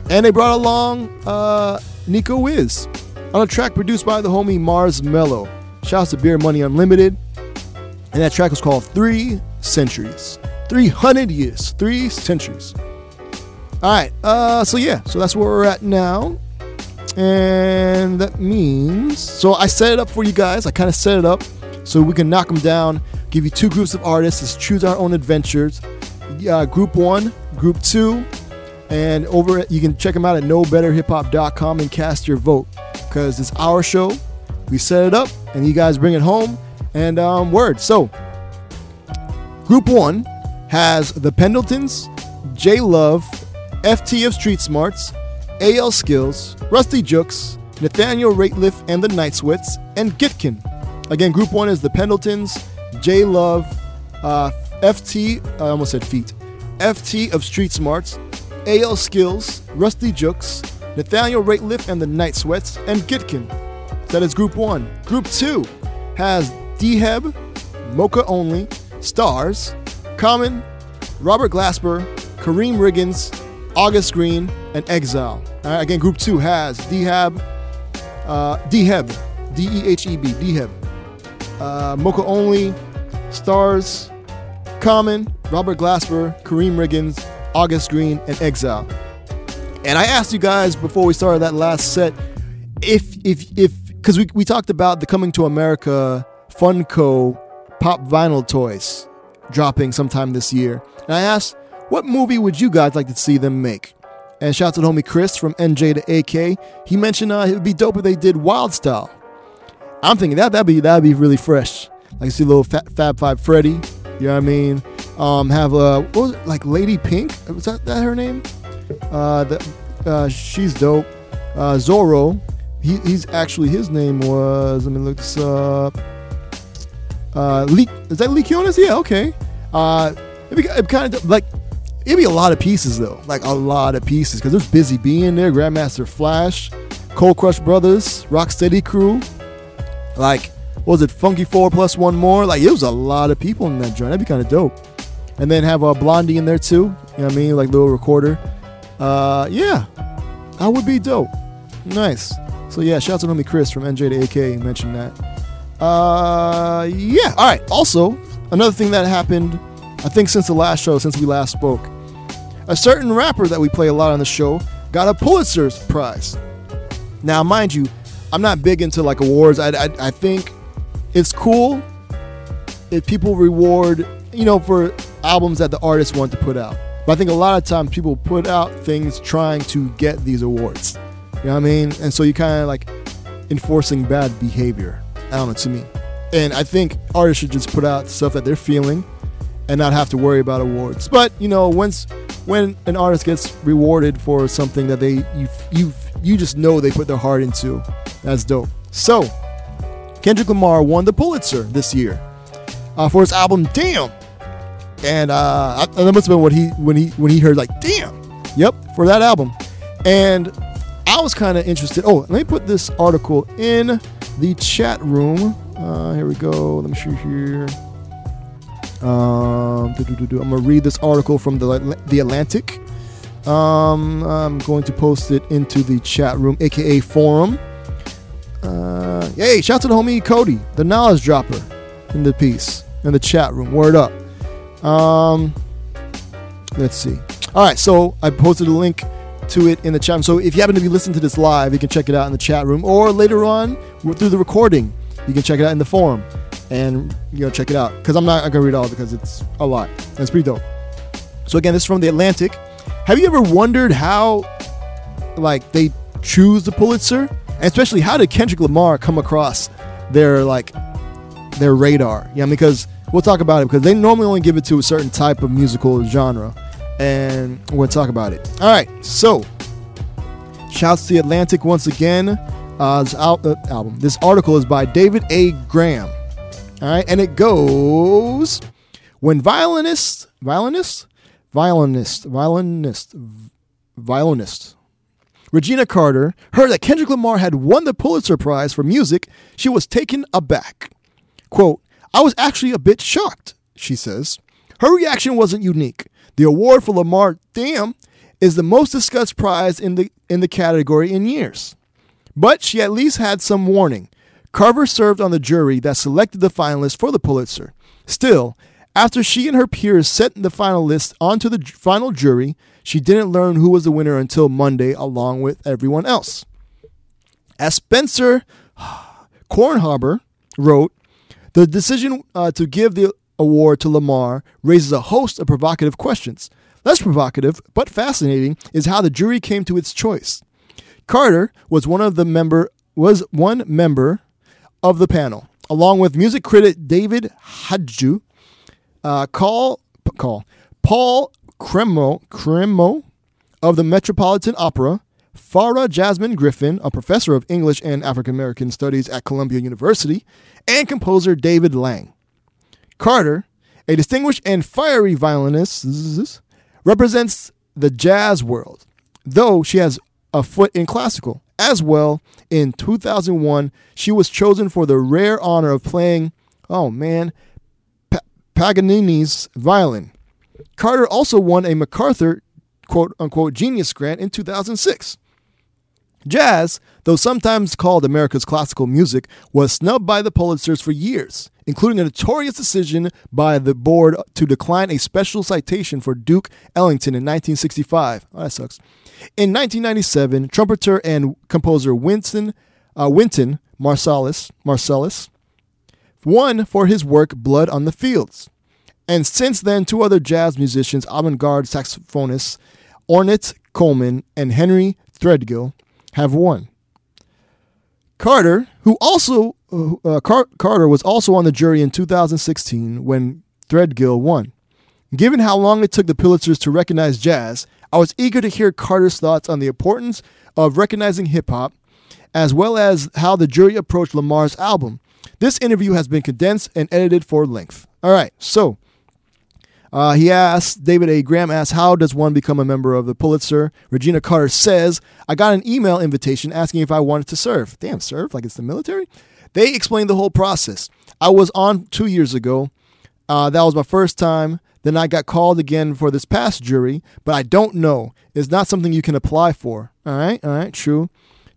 And they brought along uh, Niko Is on a track produced by the homie Marz Mello. Shouts to Beer Money Unlimited. And that track was called Three Centuries. 300 years. Three centuries. All right. Uh, so yeah. So that's where we're at now. And that means so I set it up for you guys. I kind of set it up so we can knock them down. Give you two groups of artists. Let's choose our own adventures. Uh, group one, group two, and over you can check them out at knowbetterhiphop.com and cast your vote because it's our show. We set it up, and you guys bring it home. And um, word. So Group one has the Pendletons, J Love, FT of Street Smarts, AL Skills, Rustee Juxx, Nathaniel Rateliff and the Night Sweats, and Gitkin. Again, Group one is the Pendletons, J Love, uh, FT, I almost said feet, FT of Street Smarts, AL Skills, Rustee Juxx, Nathaniel Rateliff and the Night Sweats, and Gitkin. That is Group one. Group two has Deheb, Moka Only, Stars, Common, Robert Glasper, Karriem Riggins, August Greene, and Exile. Right, again, Group 2 has Dehab, uh, Deheb, D E H E B, Deheb, uh, Moka Only, Stars, Common, Robert Glasper, Karriem Riggins, August Greene, and Exile. And I asked you guys before we started that last set if, if, if, because we, we talked about the Coming to America Funko pop vinyl toys dropping sometime this year. And I asked, what movie would you guys like to see them make? And shout out to homie Chris from NJ to AK. He mentioned uh, it would be dope if they did Wild Style. I'm thinking that that'd be that'd be really fresh. Like you see a little Fab Five Freddy. You know what I mean? Um, have a what was it like Lady Pink? Was that, that her name? Uh, the, uh, she's dope. Uh, Zoro. He, he's actually his name was. Let me look this up. Uh, Lee, is that Lee Quiñones? Yeah, okay. Uh, it'd be, it'd kind of like it'd be a lot of pieces though, like a lot of pieces because there's Busy Bee in there, Grandmaster Flash, Cold Crush Brothers, Rocksteady Crew, like what was it, Funky Four plus one more? Like it was a lot of people in that joint. That'd be kind of dope. And then have a uh, Blondie in there too. You know what I mean? Like little recorder. Uh, yeah, that would be dope. Nice. So yeah, shout out to homie Chris from NJ to AK. Mentioned that. Uh, yeah. All right. Also, another thing that happened, I think since the last show, since we last spoke, a certain rapper that we play a lot on the show got a Pulitzer Prize. Now, mind you, I'm not big into like awards. I, I, I think it's cool if people reward, you know, for albums that the artists want to put out. But I think a lot of times people put out things trying to get these awards. You know what I mean? And so you kind of like enforcing bad behavior. I don't know, to me. And I think artists should just put out stuff that they're feeling and not have to worry about awards. But, you know, once when an artist gets rewarded for something that they you you you just know they put their heart into, that's dope. So, Kendrick Lamar won the Pulitzer this year uh, for his album Damn. And uh, that must have been what he when he when he heard like Damn. Yep, for that album. And I was kind of interested. Oh, let me put this article in the chat room. Uh, here we go. Let me show you here. Um. I'm gonna read this article from the the Atlantic. Um, I'm going to post it into the chat room, aka forum. Uh, hey, shout out to the homie Cody, the knowledge dropper, in the piece in the chat room. Word up. Um, let's see. All right, so I posted a link to it in the chat. So if you happen to be listening to this live, you can check it out in the chat room, or later on through the recording, you can check it out in the forum and you know check it out because I'm not gonna read all because it's a lot. It's pretty dope. So again, this is from the Atlantic. Have you ever wondered how like they choose the Pulitzer, and especially how did Kendrick Lamar come across their like their radar? Yeah, because we'll talk about it because they normally only give it to a certain type of musical genre, and we'll talk about it. All right, so shouts to the Atlantic once again. Uh, this al- uh, album, this article is by David A. Graham. All right, and it goes when violinist, violinist, violinist, violinist, v- violinist. Regina Carter heard that Kendrick Lamar had won the Pulitzer Prize for music. She was taken aback. Quote, I was actually a bit shocked, she says. Her reaction wasn't unique. The award for Lamar Damn is the most discussed prize in the in the category in years. But she at least had some warning. Carter served on the jury that selected the finalists for the Pulitzer. Still, after she and her peers sent the final list onto the final jury, she didn't learn who was the winner until Monday, along with everyone else. As Spencer Kornhaber wrote, the decision uh, to give the award to Lamar raises a host of provocative questions. Less provocative, but fascinating, is how the jury came to its choice. Carter was one of the member was one member of the panel, along with music critic David Hajdu, uh, call call Paul Cremo Cremo of the Metropolitan Opera, Farah Jasmine Griffin, a professor of English and African American Studies at Columbia University, and composer David Lang. Carter, a distinguished and fiery violinist, represents the jazz world, though she has a foot in classical. As well, in 2001, she was chosen for the rare honor of playing, oh man, Pa- Paganini's violin. Carter also won a MacArthur quote unquote genius grant in 2006. Jazz, though sometimes called America's classical music, was snubbed by the Pulitzers for years, including a notorious decision by the board to decline a special citation for Duke Ellington in 1965. Oh, that sucks. In 1997, trumpeter and composer Winston uh, Marsalis, Marsalis won for his work Blood on the Fields. And since then, two other jazz musicians, avant garde saxophonists Ornette Coleman and Henry Threadgill, have won. Carter, who also uh, Car- Carter was also on the jury in 2016 when Threadgill won. Given how long it took the Pulitzers to recognize jazz, I was eager to hear Carter's thoughts on the importance of recognizing hip hop, as well as how the jury approached Lamar's album. This interview has been condensed and edited for length. All right, so uh, he asked, David A. Graham asked, How does one become a member of the Pulitzer? Regina Carter says, I got an email invitation asking if I wanted to serve. Damn, serve? Like it's the military? They explained the whole process. I was on two years ago. Uh, that was my first time. Then I got called again for this past jury, but I don't know. It's not something you can apply for. All right, all right, true.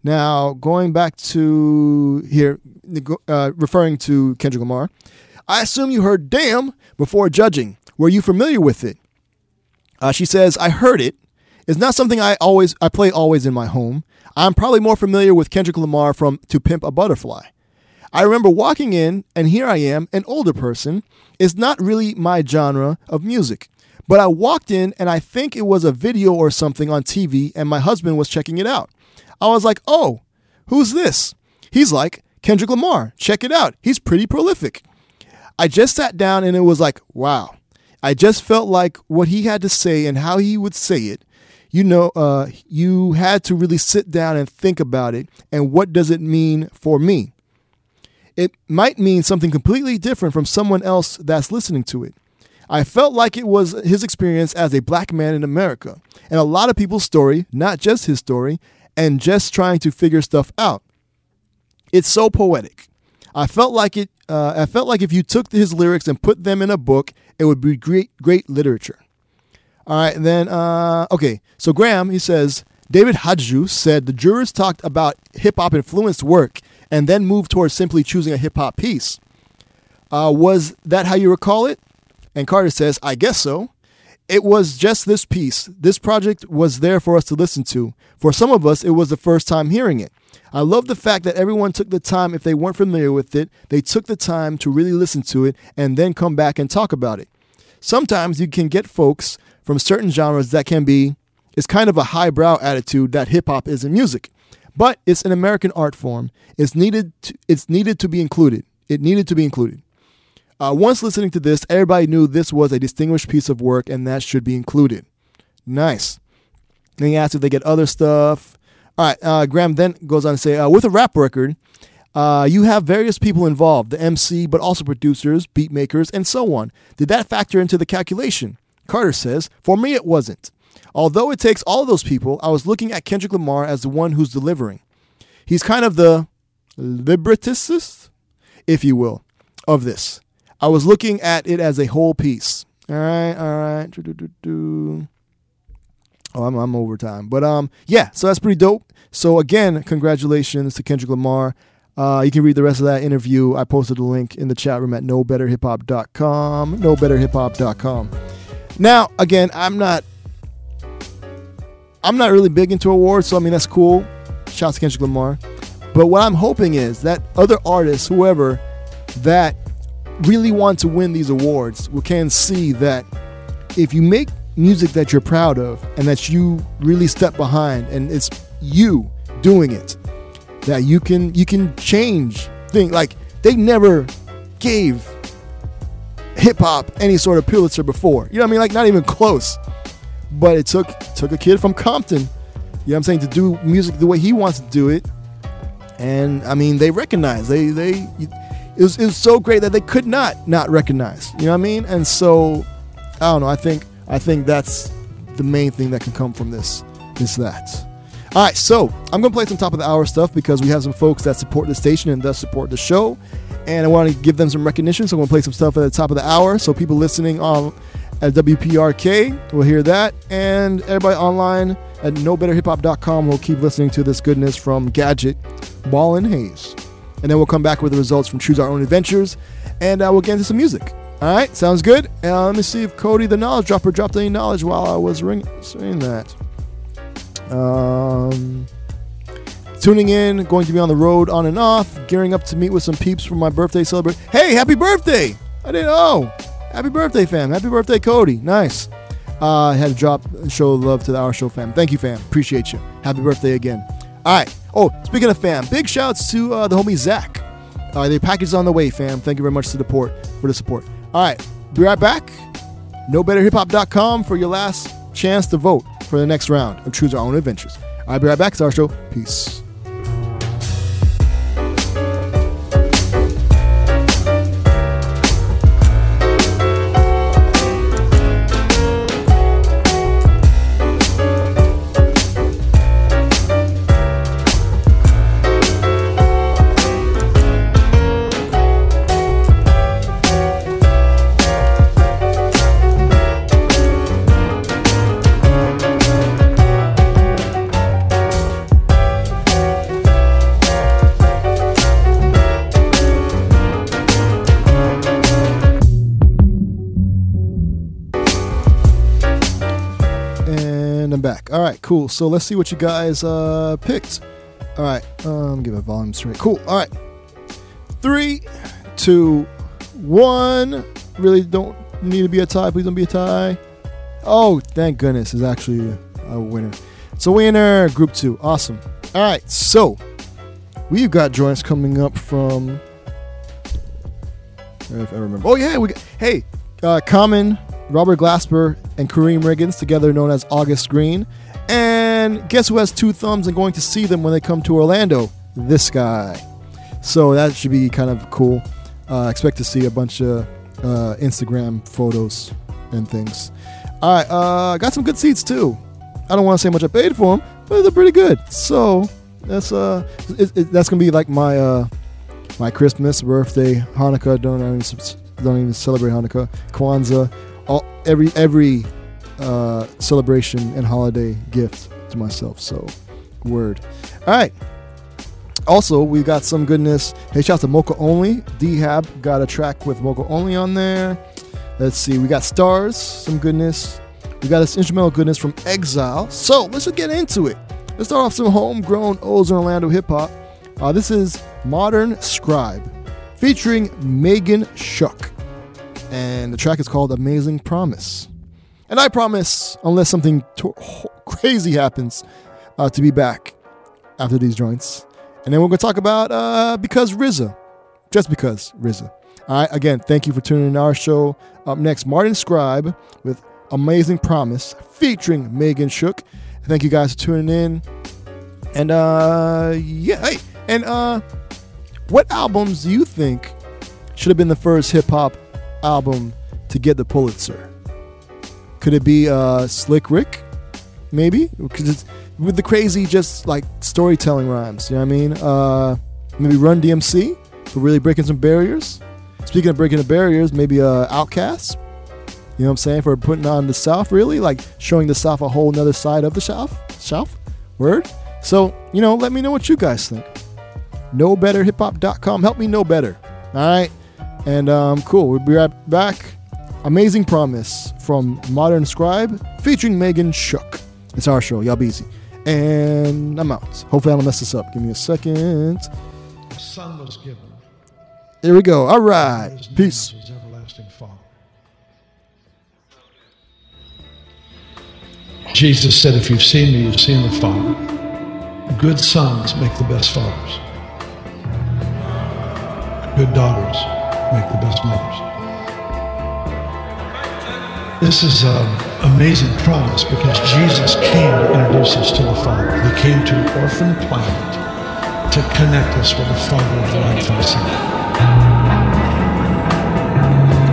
Now, going back to here, uh, referring to Kendrick Lamar, I assume you heard damn before judging. Were you familiar with it? Uh, she says, I heard it. It's not something I always I play always in my home. I'm probably more familiar with Kendrick Lamar from To Pimp a Butterfly. I remember walking in and here I am, an older person. It's not really my genre of music. But I walked in and I think it was a video or something on TV and my husband was checking it out. I was like, "Oh, who's this?" He's like, "Kendrick Lamar. Check it out. He's pretty prolific." I just sat down and it was like, wow. I just felt like what he had to say and how he would say it. You know, uh, you had to really sit down and think about it and what does it mean for me? It might mean something completely different from someone else that's listening to it. I felt like it was his experience as a black man in America and a lot of people's story, not just his story, and just trying to figure stuff out. It's so poetic. I felt like it. Uh, I felt like if you took his lyrics and put them in a book, it would be great, great literature. All right, then. Uh, okay, so Graham he says David Hajdu said the jurors talked about hip hop influenced work and then moved towards simply choosing a hip hop piece. Uh, was that how you recall it? And Carter says, I guess so. It was just this piece. This project was there for us to listen to. For some of us, it was the first time hearing it. I love the fact that everyone took the time, if they weren't familiar with it, they took the time to really listen to it and then come back and talk about it. Sometimes you can get folks from certain genres that can be, it's kind of a highbrow attitude that hip hop is in music. But it's an American art form. It's needed to, it's needed to be included. It needed to be included. Uh, once listening to this, everybody knew this was a distinguished piece of work and that should be included. Nice. Then he asked if they get other stuff. All right, uh, Graham then goes on to say, uh, with a rap record, uh, you have various people involved, the MC, but also producers, beat makers, and so on. Did that factor into the calculation? Carter says, for me, it wasn't. Although it takes all those people, I was looking at Kendrick Lamar as the one who's delivering. He's kind of the librettist, if you will, of this. I was looking at it as a whole piece. All right, all right. Do-do-do-do. Oh, I'm, I'm over time. But um, yeah, so that's pretty dope. So again, congratulations to Kendrick Lamar. Uh, you can read the rest of that interview. I posted a link in the chat room at knowbetterhiphop.com. Knowbetterhiphop.com. Now, again, I'm not I'm not really big into awards, so I mean that's cool. Shouts to Kendrick Lamar. But what I'm hoping is that other artists, whoever, that really want to win these awards, can see that if you make music that you're proud of and that you really step behind and it's you doing it that you can you can change things like they never gave hip hop any sort of Pulitzer before. You know what I mean? Like not even close. But it took took a kid from Compton, you know what I'm saying, to do music the way he wants to do it. And I mean, they recognize. They they it was it was so great that they could not not recognize. You know what I mean? And so I don't know. I think I think that's the main thing that can come from this. Is that. All right, so I'm gonna play some top of the hour stuff because we have some folks that support the station and thus support the show, and I want to give them some recognition. So I'm gonna play some stuff at the top of the hour, so people listening on at WPRK will hear that, and everybody online at knowbetterhiphop.com will keep listening to this goodness from Gadget, Ball and Hayes, and then we'll come back with the results from Choose Our Own Adventures, and uh, we'll get into some music. All right, sounds good. Uh, let me see if Cody, the knowledge dropper, dropped any knowledge while I was ring- saying that. Um, tuning in, going to be on the road on and off, gearing up to meet with some peeps for my birthday celebration. Hey, happy birthday! I didn't know. Happy birthday, fam. Happy birthday, Cody. Nice. Uh, I had to drop show love to the Our Show fam. Thank you, fam. Appreciate you. Happy birthday again. All right. Oh, speaking of fam, big shouts to uh, the homie Zach. Uh, the package is on the way, fam. Thank you very much to the support for the support. All right, be right back. KnowBetterHipHop.com for your last chance to vote for the next round of Choose Our Own Adventures. I'll be right back. It's our show. Peace. Cool. So let's see what you guys uh, picked. All right, um, give it volume straight. Cool. All right, three, two, one. Really don't need to be a tie. Please don't be a tie. Oh, thank goodness, is actually a winner. It's a winner. Group two. Awesome. All right, so we've got joints coming up from. If I remember. Oh yeah, we got, hey, uh, Common, Robert Glasper, and Karriem Riggins, together known as August Greene. And guess who has two thumbs and going to see them when they come to Orlando? This guy. So that should be kind of cool. Uh, expect to see a bunch of uh, Instagram photos and things. All right, uh, got some good seats too. I don't want to say how much I paid for them, but they're pretty good. So that's uh, it, it, that's gonna be like my uh, my Christmas, birthday, Hanukkah. Don't even, don't even celebrate Hanukkah, Kwanzaa, all every every uh, celebration and holiday gift to myself. So, word. All right. Also, we got some goodness. Hey, shout out to Moka Only. Dhab got a track with Moka Only on there. Let's see. We got Stars, some goodness. We got this instrumental goodness from Exile. So let's just get into it. Let's start off some homegrown in Orlando hip hop. Uh, this is Modern Scribe featuring Megan Shuck. And the track is called Amazing Promise. And I promise, unless something to- crazy happens, uh, to be back after these joints. And then we're going to talk about uh, Because RZA. Just because RZA. All right, again, thank you for tuning in our show. Up next, Martin Scribe with Amazing Promise featuring Megan Shook. Thank you guys for tuning in. And uh yeah, hey, and uh what albums do you think should have been the first hip hop album to get the Pulitzer? Could it be uh Slick Rick? Maybe? Because it's with the crazy just like storytelling rhymes, you know what I mean? Uh maybe Run DMC for really breaking some barriers. Speaking of breaking the barriers, maybe uh OutKast. You know what I'm saying? For putting on the South, really? Like showing the South a whole nother side of the South? South? Word? So, you know, let me know what you guys think. KnowBetterHipHop.com. Help me know better. All right? And um, cool. We'll be right back. Amazing Promise from Modern Scribe featuring Megan Shook. It's our show. Y'all be easy. And I'm out. Hopefully I don't mess this up. Give me a second. A son was given. Here we go. All right. Peace. His everlasting Father. Jesus said, If you've seen me, you've seen the Father. Good sons make the best fathers. Good daughters make the best mothers. This is an amazing promise because Jesus came to introduce us to the Father. He came to an orphan planet to connect us with the Father of life and sin.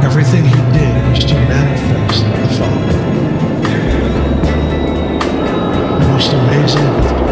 Everything he did was to manifest the Father. The most amazing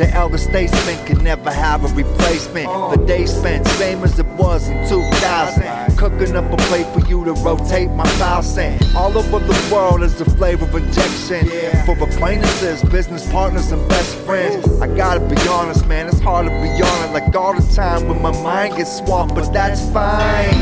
The elder statesman can never have a replacement. The day spent same as it was in 2000. Cooking up a plate for you to rotate my thousand. All over the world is the flavor of injection. For acquaintances, business partners, and best friends. I gotta be honest, man, it's hard to be honest. Like all the time when my mind gets swamped, but that's fine.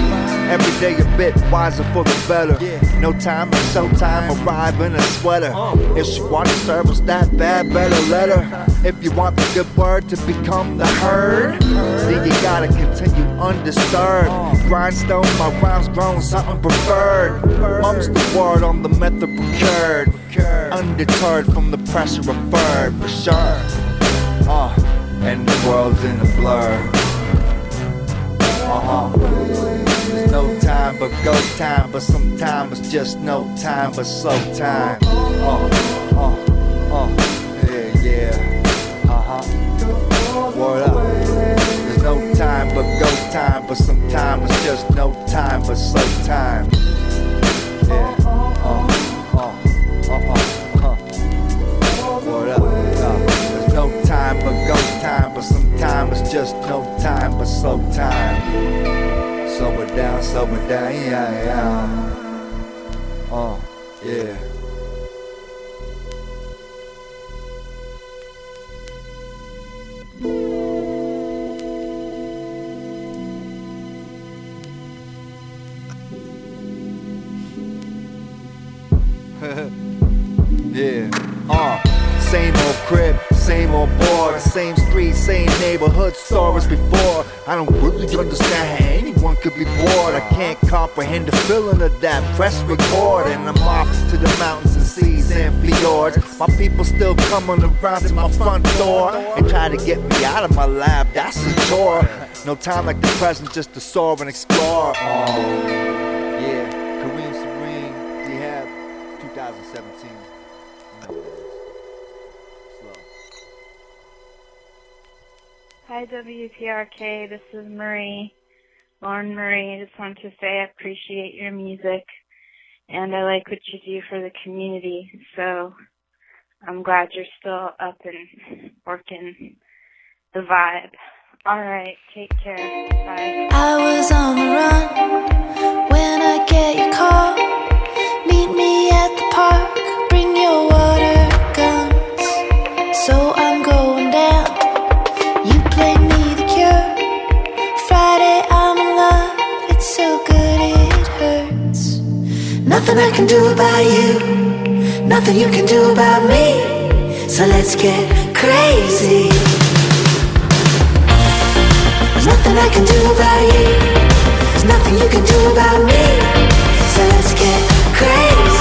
Every day a bit wiser for the better. No time for showtime, arrive in a sweater. Uh. If she want to service that bad, better let her. If you want the good word to become the herd, then you gotta continue undisturbed. Grindstone, my rhymes grown, something preferred. Mum's the word on the method procured. Undeterred from the pressure referred, for sure. Uh, and the world's in a blur. Uh huh. There's no time but go time, but sometimes it's just no time but slow time. Uh, uh, but go time, but sometimes it's just no time but slow time. Yeah. Uh. uh, uh, uh up. There's no time but go time, but sometimes it's just no time but slow time. It down, it down, yeah, yeah. Yeah. yeah. Really understand how anyone could be bored. I can't comprehend the feeling of that. Press record, and I'm off to the mountains and seas and fjords. My people still coming around to my front door and try to get me out of my lab. That's a chore. No time like the present just to soar and explore. Oh, Hi, WPRK. This is Marie, Lauren Marie. I just wanted to say I appreciate your music and I like what you do for the community. So I'm glad you're still up and working the vibe. All right, take care. Bye. I was on the run when I get your call. Meet me at the park, bring your water guns. So I'm going down. Nothing I can do about you. Nothing you can do about me. So let's get crazy. There's nothing I can do about you. There's nothing you can do about me. So let's get crazy.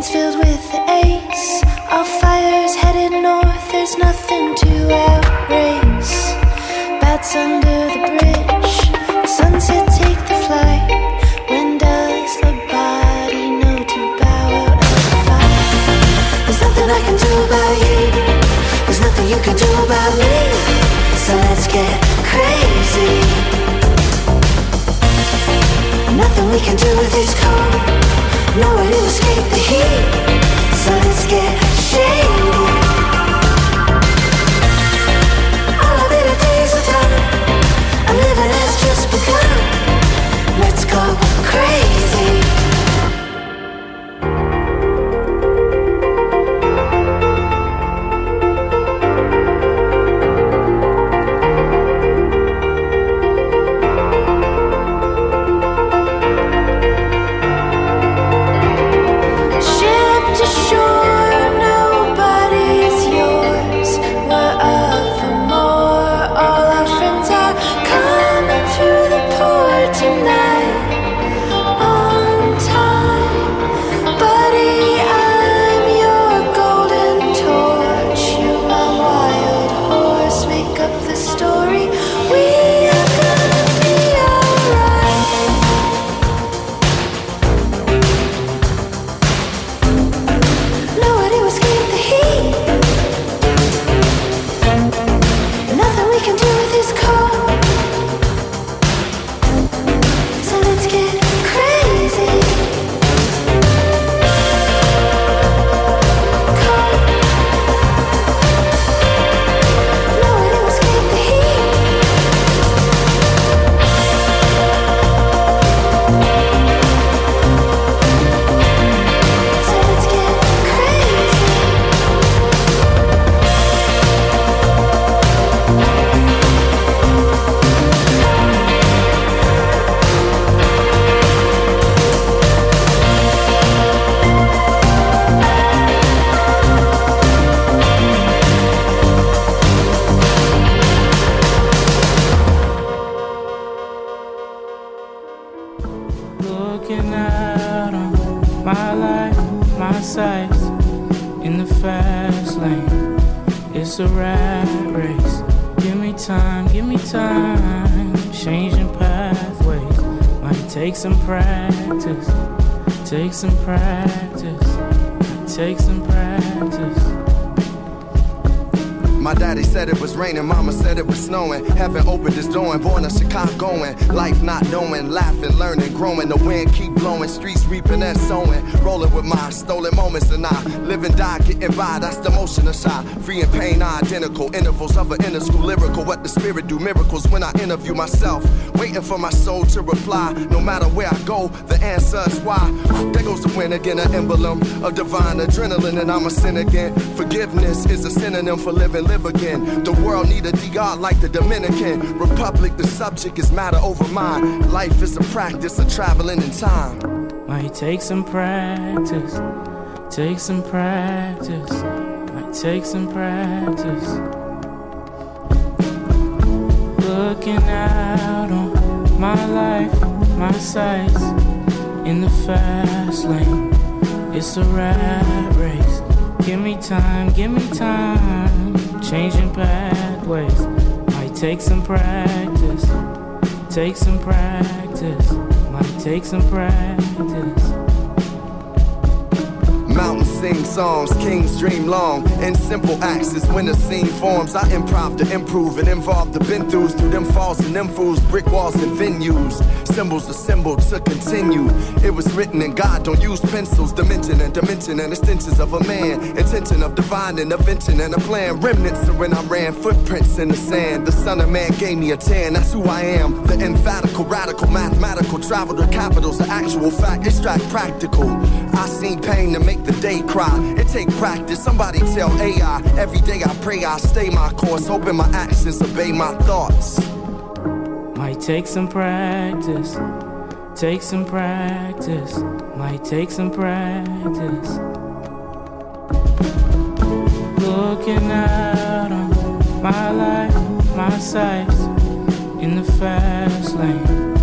hands filled with ace. Our fire's headed north, there's nothing to outrace. Bats under the bridge, sunset take the flight. When does body know to bow out of? There's nothing I can do about you, there's nothing you can do about me. So let's get crazy. Nothing we can do with this cold. Nowhere to escape the heat. So let's get shady. Growing. The wind keep blowing, streets reaping and sowing. Rolling with my stolen moments and I live and die, getting by. That's the motion of shot. Free and pain are identical. Intervals of an inner school lyrical. What the spirit do miracles when I interview myself. Waiting for my soul to reply. No matter where I go, the answer is why. There goes the win again, an emblem of divine adrenaline, and I'm a sin again. Forgiveness is a synonym for living, live again. The world need a DR like the Dominican Republic. The subject is matter over mind. Life is a practice of traveling in time. Might take some practice. Take some practice. Take some practice. Looking out on my life, my sights in the fast lane. It's a rat race. Give me time, give me time. Changing pathways. Might take some practice. Take some practice. Might take some practice. Mountains sing songs, kings dream long. In simple acts is when the scene forms. I improv to improve and involve the been throughs through them falls and them fools, brick walls and venues. Symbols symbol to continue. It was written in God, don't use pencils. Dimension and dimension and extensions of a man. Intention of divine intervention and a plan. Remnants of when I ran, footprints in the sand. The son of man gave me a tan, that's who I am. The emphatical, radical, mathematical, travel to capitals, the actual fact, extract practical. I seen pain to make the day cry. It take practice. Somebody tell AI. Every day I pray I stay my course, hoping my actions obey my thoughts. Might take some practice. Take some practice. Might take some practice. Looking out on my life, my sights in the fast lane.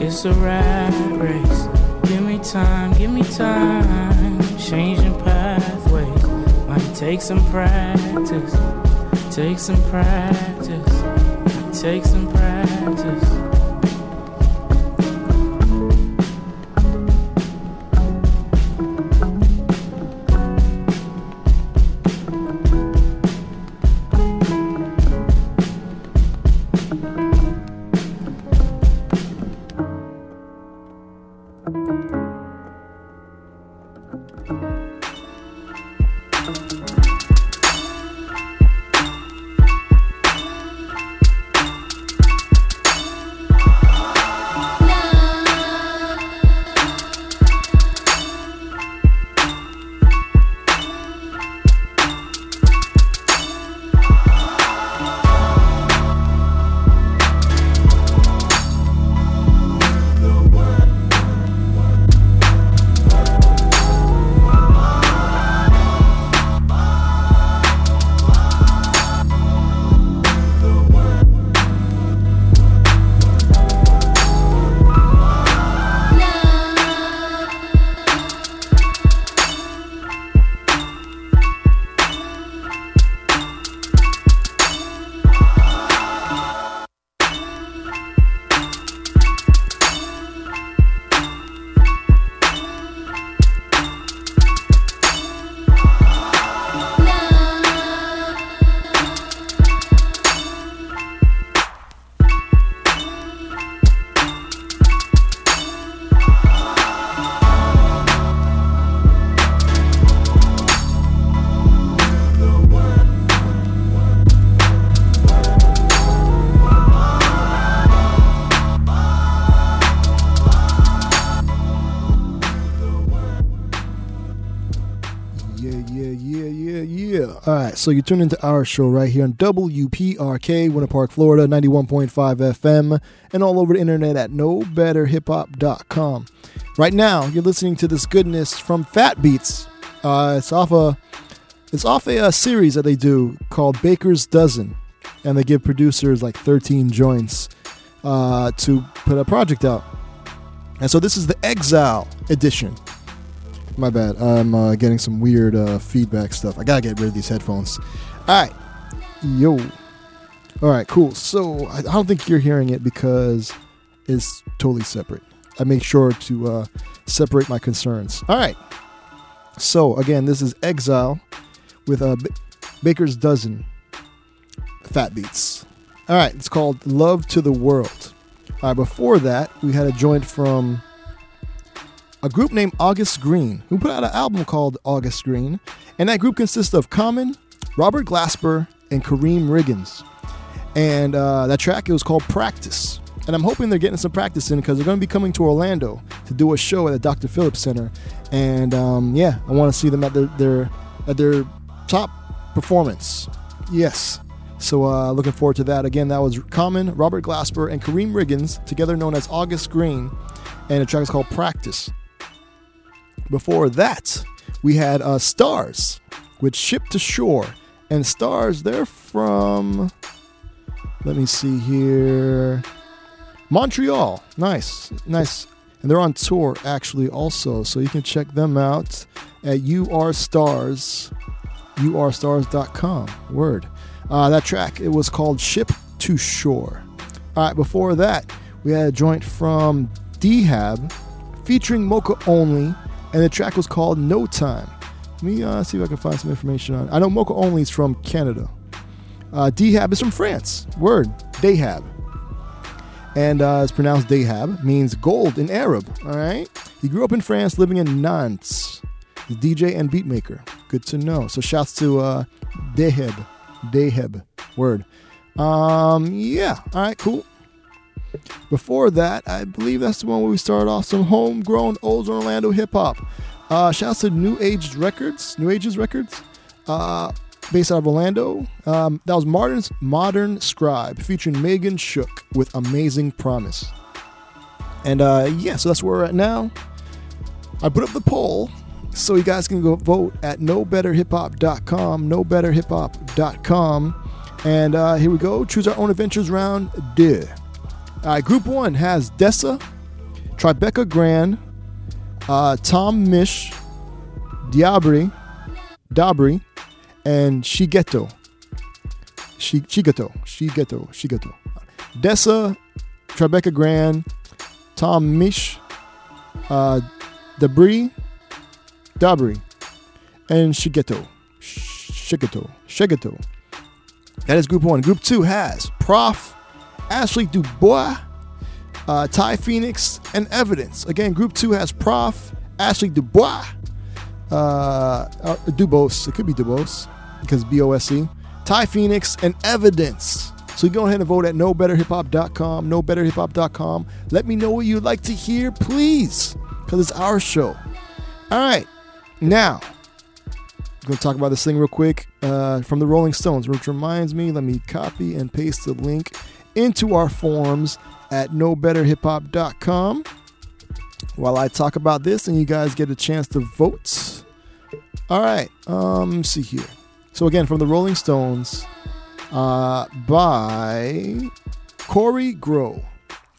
It's a rat race. Give me time, give me time. Changing pathways. Might take some practice. Take some practice. Take some practice. So you tune into our show right here on WPRK, Winter Park, Florida, 91.5 FM, and all over the internet at knowbetterhiphop.com. Right now, you're listening to this goodness from Fat Beats. Uh, it's off a it's off a, uh series that they do called Baker's Dozen, and they give producers like 13 joints uh, to put a project out. And so this is the Exile edition. My bad. I'm uh, getting some weird uh, feedback stuff. I gotta get rid of these headphones. All right, yo. All right, cool. So I don't think you're hearing it because it's totally separate. I make sure to uh, separate my concerns. All right. So again, this is Exile with uh, Ba- Baker's Dozen Fat Beats. All right, it's called Love to the World. All right, before that, we had a joint from a group named August Greene, who put out an album called August Greene. And that group consists of Common, Robert Glasper, and Karriem Riggins. And uh, that track, it was called Practice. And I'm hoping they're getting some practice in because they're going to be coming to Orlando to do a show at the Dr. Phillips Center. And um, yeah, I want to see them at their, their at their top performance. Yes. So uh, looking forward to that. Again, that was Common, Robert Glasper, and Karriem Riggins, together known as August Greene. And the track is called Practice. Before that, we had uh, Stars with Ship to Shore. And Stars, they're from, let me see here, Montreal. Nice, nice. And they're on tour actually also. So you can check them out at URStars, urstars.com. Word. Uh, that track, it was called Ship to Shore. All right, before that, we had a joint from Dehab featuring Moka Only, and the track was called No Time. Let me uh, see if I can find some information on. I know Moka Only is from Canada. Uh, Dehab is from France. Word, Dehab, and uh, it's pronounced Dehab. Means gold in Arab. All right. He grew up in France, living in Nantes. He's DJ and beatmaker. Good to know. So shouts to uh, Deheb, Deheb. Word. Um, yeah. All right. Cool. Before that, I believe that's the one where we started off some homegrown old Orlando hip hop. Uh, shouts to New Age Records, New Ages Records, uh, based out of Orlando. Um, that was Martin's Modern Scribe featuring Megan Shook with Amazing Promise. And uh, yeah, so that's where we're at now. I put up the poll so you guys can go vote at knowbetterhiphop.com, knowbetterhiphop.com. And uh, here we go. Choose our own adventures round. Duh. All right, group one has Dessa, Tribeca Grand, uh, Tom Misch, Diabri, Dabrye, and Shigeto. Shi- Shigeto, Shigeto, Shigeto. Dessa, Tribeca Grand, Tom Misch, uh, Debris, Dabrye, and Shigeto. Shigeto. Shigeto. That is group one. Group two has Prof, Ashley Dubois, uh, Ty Phoenix, and Evidence. Again, group two has Prof, Ashley Dubois, uh, uh, Dubose. It could be Dubose because B O S E. Ty Phoenix and Evidence. So you go ahead and vote at knowbetterhiphop.com, knowbetterhiphop.com. Let me know what you'd like to hear, please, because it's our show. All right, now I'm to talk about this thing real quick uh, from the Rolling Stones, which reminds me, let me copy and paste the link into our forums at knowbetterhiphop.com while I talk about this and you guys get a chance to vote. All right, um, see here. So again, from the Rolling Stones, uh, by Kory Grow.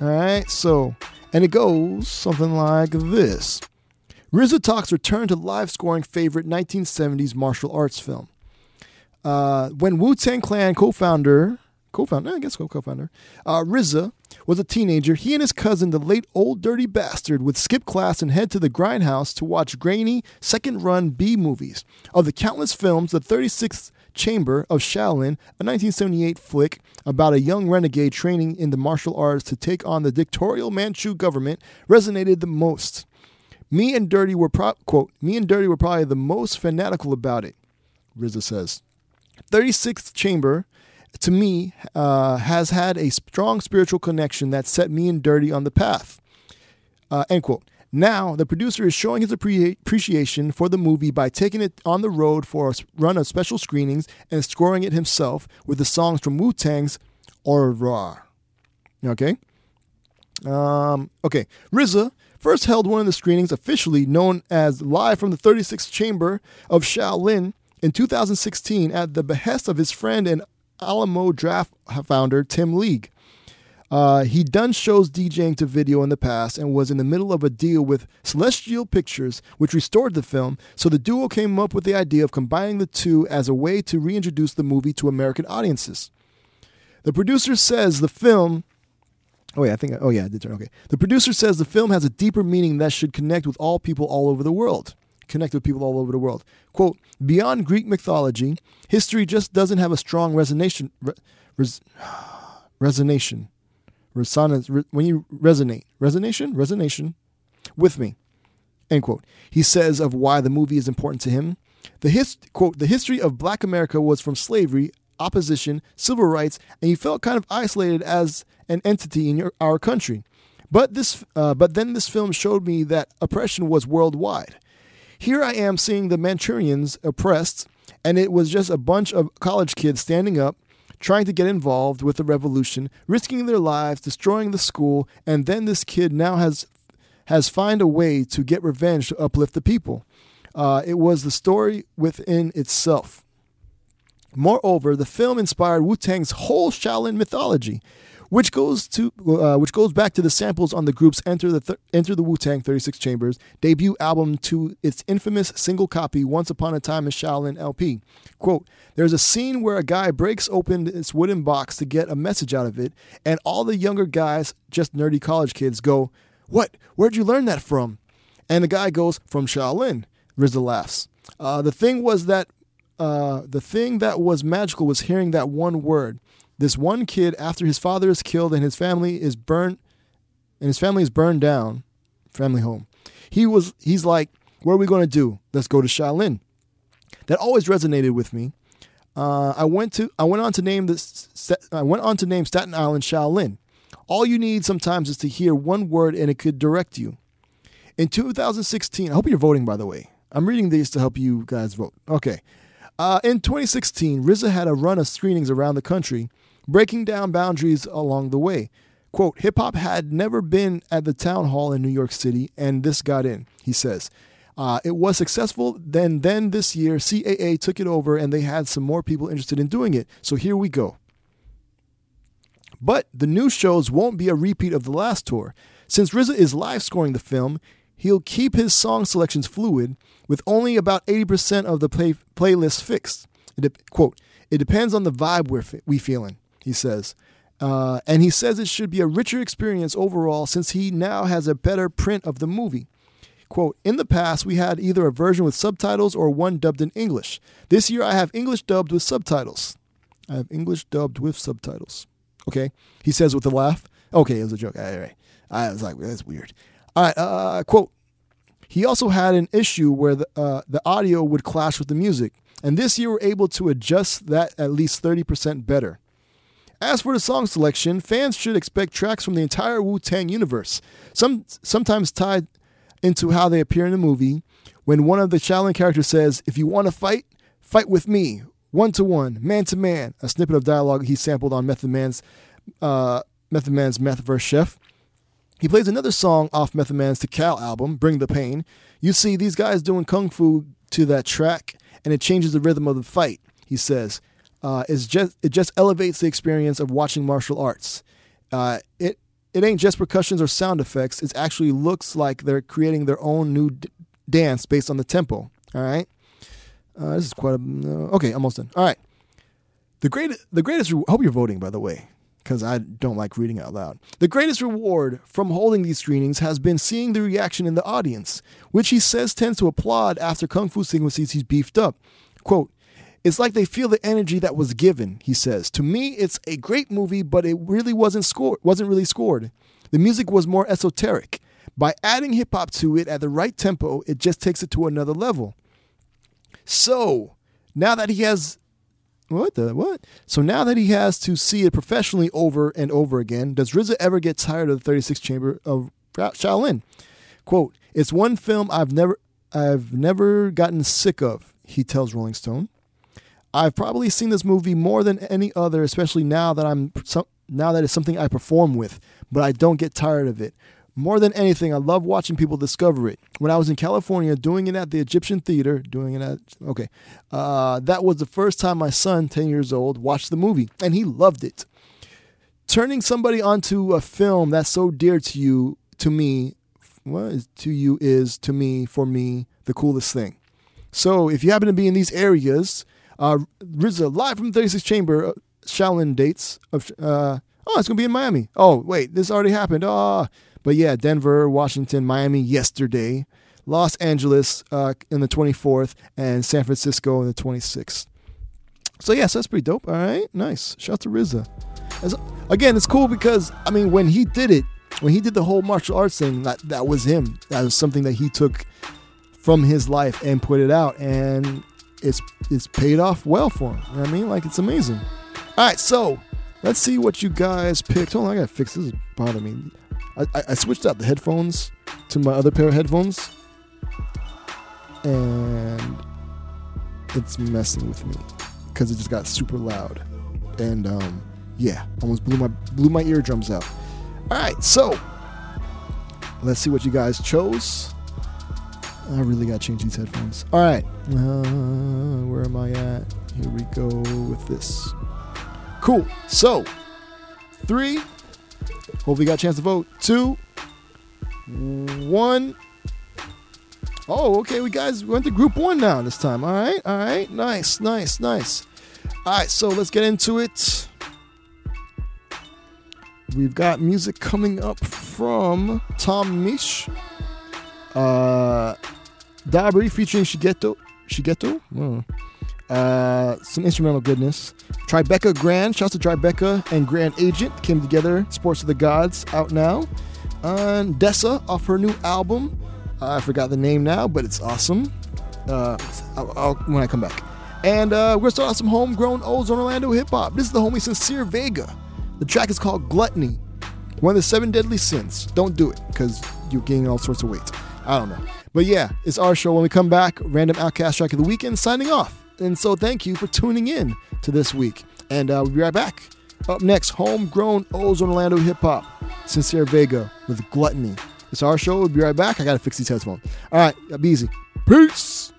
All right, so and it goes something like this. RZA talks return to live scoring favorite 1970s martial arts film. Uh, when Wu Tang Clan co-founder, co-founder, I guess co-founder, uh, RZA was a teenager, he and his cousin, the late Old Dirty Bastard, would skip class and head to the grindhouse to watch grainy second-run B movies. Of the countless films, the 36th Chamber of Shaolin, a 1978 flick about a young renegade training in the martial arts to take on the dictatorial Manchu government, resonated the most. Me and Dirty were pro- quote, me and Dirty were probably the most fanatical about it, RZA says. 36th Chamber, to me, uh, has had a strong spiritual connection that set me and Dirty on the path. Uh, end quote. Now, the producer is showing his appreciation for the movie by taking it on the road for a run of special screenings and scoring it himself with the songs from Wu Tang's Au revoir. Okay? Um, okay. RZA first held one of the screenings officially known as Live from the 36th Chamber of Shaolin in 2016 at the behest of his friend and Alamo Draft founder Tim League. Uh, he'd done shows DJing to video in the past and was in the middle of a deal with Celestial Pictures, which restored the film. So the duo came up with the idea of combining the two as a way to reintroduce the movie to American audiences. The producer says the film. Oh yeah, I think. Oh yeah, I did turn. Okay. The producer says the film has a deeper meaning that should connect with all people all over the world. Connect with people all over the world. Quote: Beyond Greek mythology, history just doesn't have a strong resonation. Re, res, resonation. Resonance. Re, when you resonate, resonation, resonation, with me. End quote. He says of why the movie is important to him. The his, quote, the history of black America was from slavery, opposition, civil rights, and he felt kind of isolated as an entity in your, our country. But this, uh, but then this film showed me that oppression was worldwide. Here I am seeing the Manchurians oppressed, and it was just a bunch of college kids standing up, trying to get involved with the revolution, risking their lives, destroying the school, and then this kid now has has find a way to get revenge to uplift the people. Uh, it was the story within itself. Moreover, the film inspired Wu Tang's whole Shaolin mythology, which goes to uh, which goes back to the samples on the group's "Enter the Th- Enter the Wu Tang 36 Chambers" debut album to its infamous single copy "Once Upon a Time in Shaolin" LP. Quote: There's a scene where a guy breaks open this wooden box to get a message out of it, and all the younger guys, just nerdy college kids, go, "What? Where'd you learn that from?" And the guy goes, "From Shaolin." RZA laughs. Uh, the thing was that uh, the thing that was magical was hearing that one word. This one kid, after his father is killed and his family is burned, and his family is burned down, family home. He was. He's like, "What are we going to do? Let's go to Shaolin." That always resonated with me. Uh, I went to. I went on to name this. I went on to name Staten Island Shaolin. All you need sometimes is to hear one word, and it could direct you. In 2016, I hope you're voting, by the way. I'm reading these to help you guys vote. Okay. Uh, in 2016, RZA had a run of screenings around the country, breaking down boundaries along the way. Quote, hip hop had never been at the town hall in New York City, and this got in, he says. Uh, it was successful. Then, then this year, CAA took it over, and they had some more people interested in doing it. So here we go. But the new shows won't be a repeat of the last tour. Since RZA is live scoring the film, he'll keep his song selections fluid, with only about 80% of the play, playlist fixed. It, de- quote, it depends on the vibe we're fe- we feeling, he says. Uh, and he says it should be a richer experience overall since he now has a better print of the movie. Quote, in the past, we had either a version with subtitles or one dubbed in English. This year, I have English dubbed with subtitles. I have English dubbed with subtitles. Okay, he says with a laugh. Okay, it was a joke. All right, I was like, that's weird. All right, uh, quote. He also had an issue where the uh, the audio would clash with the music, and this year we're able to adjust that at least thirty percent better. As for the song selection, fans should expect tracks from the entire Wu Tang universe, some sometimes tied into how they appear in the movie. When one of the Shaolin characters says, "If you want to fight, fight with me." One to one, man to man, a snippet of dialogue he sampled on Method Man's uh, Method Man's Meth vs. Chef. He plays another song off Method Man's Tical album, Bring the Pain. You see these guys doing kung fu to that track, and it changes the rhythm of the fight. He says, uh, it's just it just elevates the experience of watching martial arts. Uh, it it ain't just percussions or sound effects. It actually looks like they're creating their own new d- dance based on the tempo. All right. Uh, this is quite a uh, okay. Almost done. All right. The great, the greatest. Re- hope you're voting, by the way, because I don't like reading out loud. The greatest reward from holding these screenings has been seeing the reaction in the audience, which he says tends to applaud after kung fu sequences he's beefed up. Quote. It's like they feel the energy that was given, he says. To me, it's a great movie, but it really wasn't scored wasn't really scored. The music was more esoteric. By adding hip hop to it at the right tempo, it just takes it to another level. So now that he has what the what? So now that he has to see it professionally over and over again, does RZA ever get tired of the 36 chamber of Shaolin? Quote, It's one film I've never I've never gotten sick of, he tells Rolling Stone. I've probably seen this movie more than any other, especially now that I'm now that it's something I perform with, but I don't get tired of it. More than anything, I love watching people discover it. When I was in California doing it at the Egyptian Theater, doing it at, okay, uh, that was the first time my son, 10 years old, watched the movie, and he loved it. Turning somebody onto a film that's so dear to you, to me, what is to you is to me, for me, the coolest thing. So if you happen to be in these areas, uh, RZA live from 36 Chamber, uh, Shaolin dates of, uh, oh, it's gonna be in Miami. Oh, wait, this already happened. Oh, but yeah, Denver, Washington, Miami yesterday, Los Angeles uh, in the 24th, and San Francisco in the 26th. So yes, that's pretty dope. All right, nice. Shout out to RZA. As, again, it's cool because I mean, when he did it, when he did the whole martial arts thing, that that was him. That was something that he took from his life and put it out, and it's it's paid off well for him. You know what I mean, like it's amazing. All right, so let's see what you guys picked. Hold on, I gotta fix this. Is me. I, I, I switched out the headphones to my other pair of headphones, and it's messing with me because it just got super loud, and um, yeah, almost blew my blew my eardrums out. All right, so let's see what you guys chose. I really got to change these headphones. All right, uh, where am I at? Here we go with this. Cool. So, three. Hopefully, you got a chance to vote. Two, one. Oh, okay. We guys went to group one now this time. All right, all right. Nice, nice, nice. All right, so let's get into it. We've got music coming up from Tom Misch. Uh, Dabrye featuring Shigeto. Shigeto? Oh. Uh, some instrumental goodness. Tribeca Grand, shouts to Tribeca and Grand Agent came together. Sports of the Gods out now. And Dessa off her new album. Uh, I forgot the name now, but it's awesome. Uh, I'll, I'll, when I come back. And uh, we're gonna start some homegrown Ozone Orlando hip hop. This is the homie Sincere Vega. The track is called Gluttony. One of the seven deadly sins. Don't do it because you're gaining all sorts of weight. I don't know. But yeah, it's our show. When we come back, Random OutKast Track of the Weekend signing off. And so thank you for tuning in to this week. And uh, we'll be right back. Up next, homegrown Ozone Orlando hip hop. Sincere Vega with Gluttony. It's our show. We'll be right back. I got to fix these headphones. All right, be easy. Peace.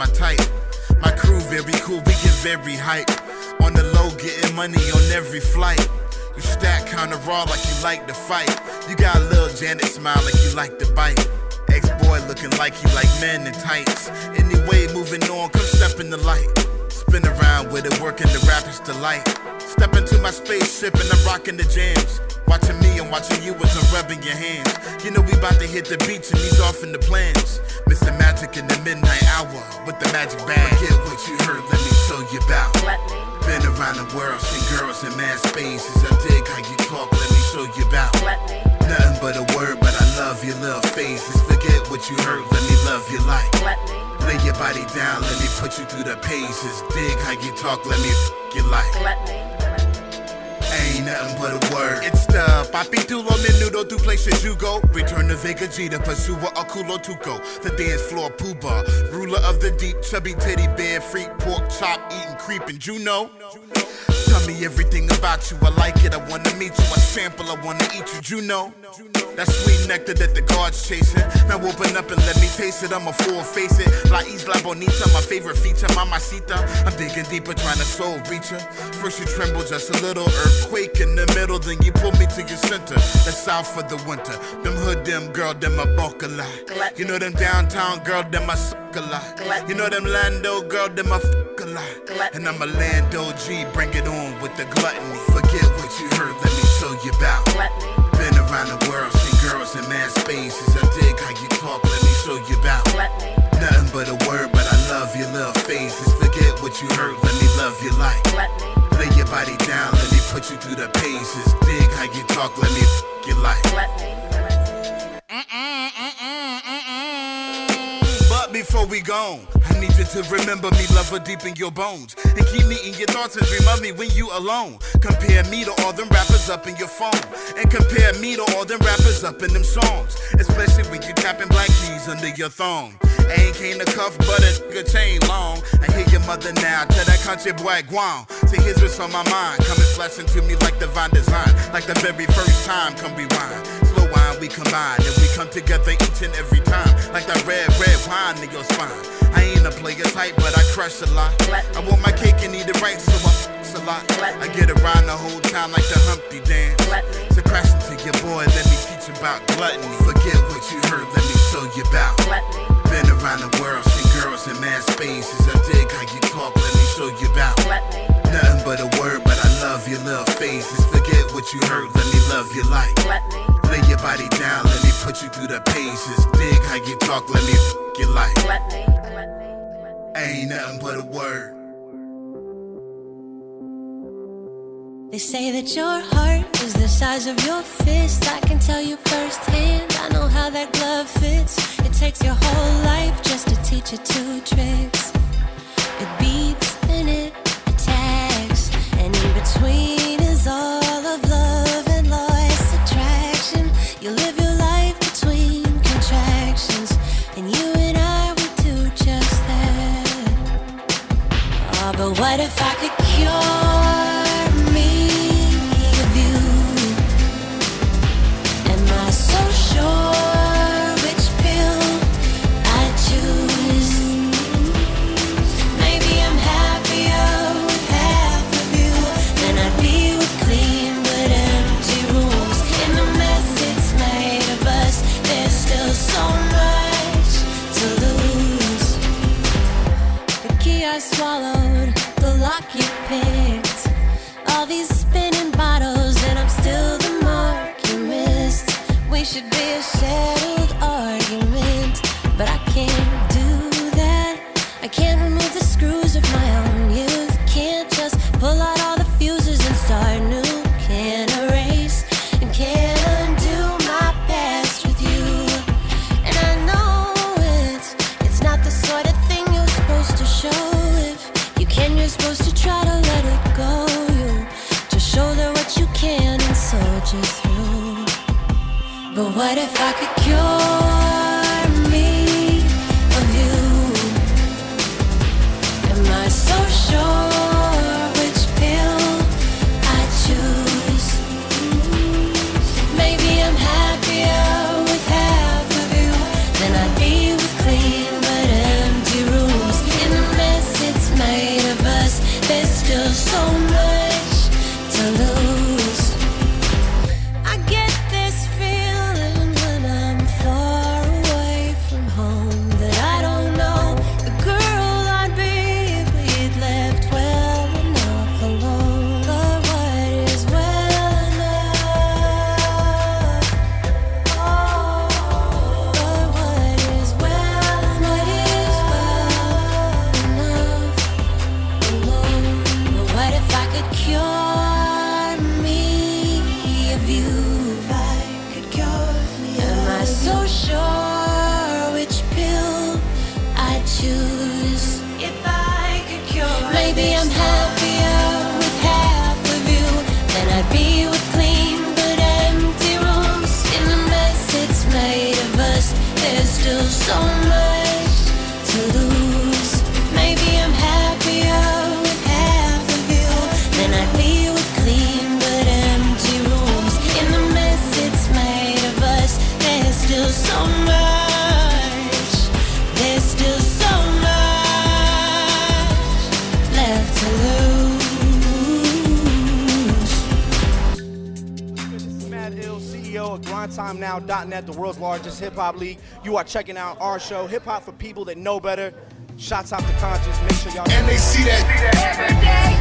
My type. My crew very cool, we get very hype. On the low, getting money on every flight. You stack kinda raw like you like to fight. You got a little Janet smile like you like to bite. Ex-boy looking like he like men in tights. Anyway, moving on, come step in the light. Spin around with it, working the rapper's delight. Step into my spaceship and I'm rocking the jams. Watching me watching you as I'm rubbing your hands. You know we about to hit the beach and he's off in the plans. Mr. Magic in the midnight hour with the magic bag. Forget what you heard, let me show you about. Been around the world, seen girls in mad spaces. I dig how you talk, let me show you about. Nothing but a word, but I love your little faces. Forget what you heard, let me love you like. Lay your body down, let me put you through the paces. Dig how you talk, let me f- you like. Nothing but a word. It's the Papi Tulo Menudo tu places you go. Return to Vega Gita, Pasua Akulo Tuco. The dance floor Pooba. Ruler of the deep, chubby teddy bear, freak, pork chop, eating, creeping Juno. Tell me everything about you. I like it, I wanna meet you. I sample, I wanna eat you. You know, that sweet nectar that the guards chasing. Now open up and let me taste it. I'm a full face it. La Isla Bonita, my favorite feature, mamacita. I'm digging deeper, trying to soul reach her. First you tremble just a little, earthquake in the middle, then you pull me to your center. That's south for the winter. Them hood, them girl, them a bulk a lot. You know them downtown girl, them a suck a lot. You know them Lando girl, them a fuck a lot. And I'm a Lando G, bring it on with the gluttony. Forget what you heard, let me show you about. Been around the world, seen girls in mad spaces. I dig how you talk, let me show you about. Nothing but a word, but I love your little faces. Forget what you heard, let me love you like. Lay your body down, let me put you through the paces. Dig how you talk, let me f- you like. Uh-uh, uh-uh, uh-uh. But before we go, I need you to remember me, love her deep in your bones. And keep me in your thoughts and dream of me when you alone. Compare me to all them rappers up in your phone. And compare me to all them rappers up in them songs. Especially when you tapping black keys under your thong. Ain't came to cuff, but a chain long. I hear your mother now, tell that country boy guan. See, here's what's on my mind. Coming flashing to me like divine design. Like the very first time, come rewind. Wine, we combine. And we come together each and every time. Like that red, red wine in your spine. I ain't a player type, but I crush a lot. I want my cake and eat it right, so I f***s a lot. I get around the whole town like the Humpty Dance. So crash into your boy, let me teach you about gluttony. Forget what you heard, let me show you about. Been around the world, seen girls in mad spaces. I dig how you talk, let me show you about. Nothing but a word, but I love your little faces. Forget what you heard, let me love you like. Lay your you through the paces. Dig how you talk, let me f- you like. Ain't nothing but a word. They say that your heart is the size of your fist. I can tell you firsthand. I know how that glove fits. It takes your whole life just to teach you two tricks. It beats and it attacks, and in between if I could cure what if I could cure of GrindTimeNow.net, the world's largest hip hop league. You are checking out our show, Hip Hop for People That Know Better. Shouts out to conshus. Make sure y'all. And they see that.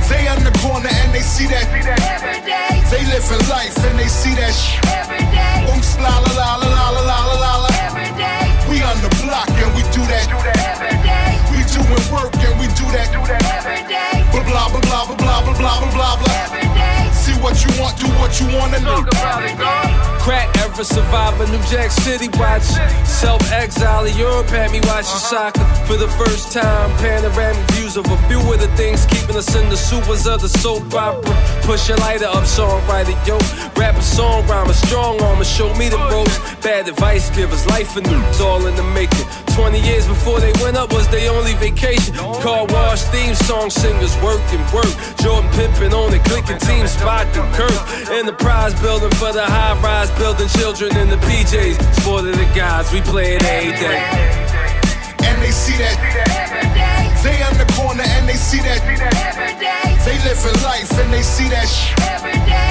They on the corner and they see that. They living life and they see that. Oops, la la la la la la la la la. We on the block and we do that. We doing work and we do that. Blah blah blah blah blah blah blah blah blah blah. See what you want, do what you wanna do. Crack ever survivor, New Jack City watch. Self exile in Europe had me watching soccer for the first time. Panoramic views of a few of the things keeping us in the supers of the soap opera. Push your lighter up, songwriter, yo. Rapper, song rhymer, strong arm armor, show me the ropes. Bad advice givers, life and news, all in the making. 20 years before they went up was their only vacation. Car wash, theme song singers, work and work. Jordan pimping on the clicking team spot and Kirk. Enterprise building for the high rise, building children in the PJs. Sport of the gods, we play it every day. And they see that. Every day. They on the corner and they see that. They living life and they see that.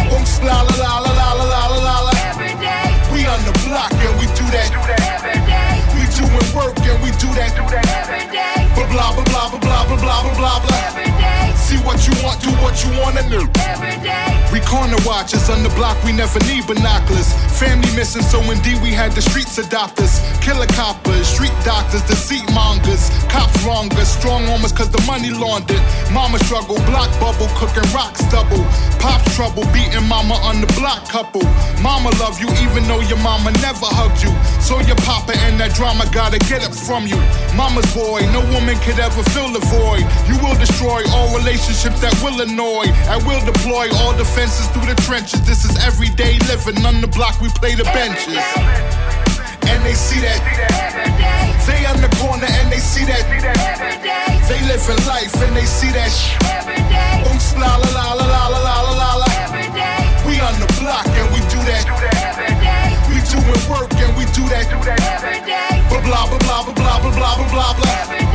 Oops, la la la la la la la la. We on the block and we do that. We doing work and we do that. every day. Blah blah blah blah blah blah blah blah blah blah. See what you want, do what you wanna do. Every day. We corner watchers on the block, we never need binoculars. Family missing, so indeed we had the streets adopt us. Killer coppers, street doctors, deceit mongers. Cops wrongers, strong armors cause the money laundered. Mama struggle, block bubble, cooking rocks double. Pop trouble, beating mama on the block couple. Mama love you even though your mama never hugged you. So your papa and that drama gotta get it from you. Mama's boy, no woman could ever fill the void. You will destroy all relationships that will annoy. I will deploy all defenses through the trenches. This is everyday living. On the block, we play the benches. And they see that. They on the corner and they see that. They living life and they see that. Oops, la la la la la la la la la. We on the block and we do that. We doing work and we do that. Blah blah blah blah blah blah blah blah blah blah. See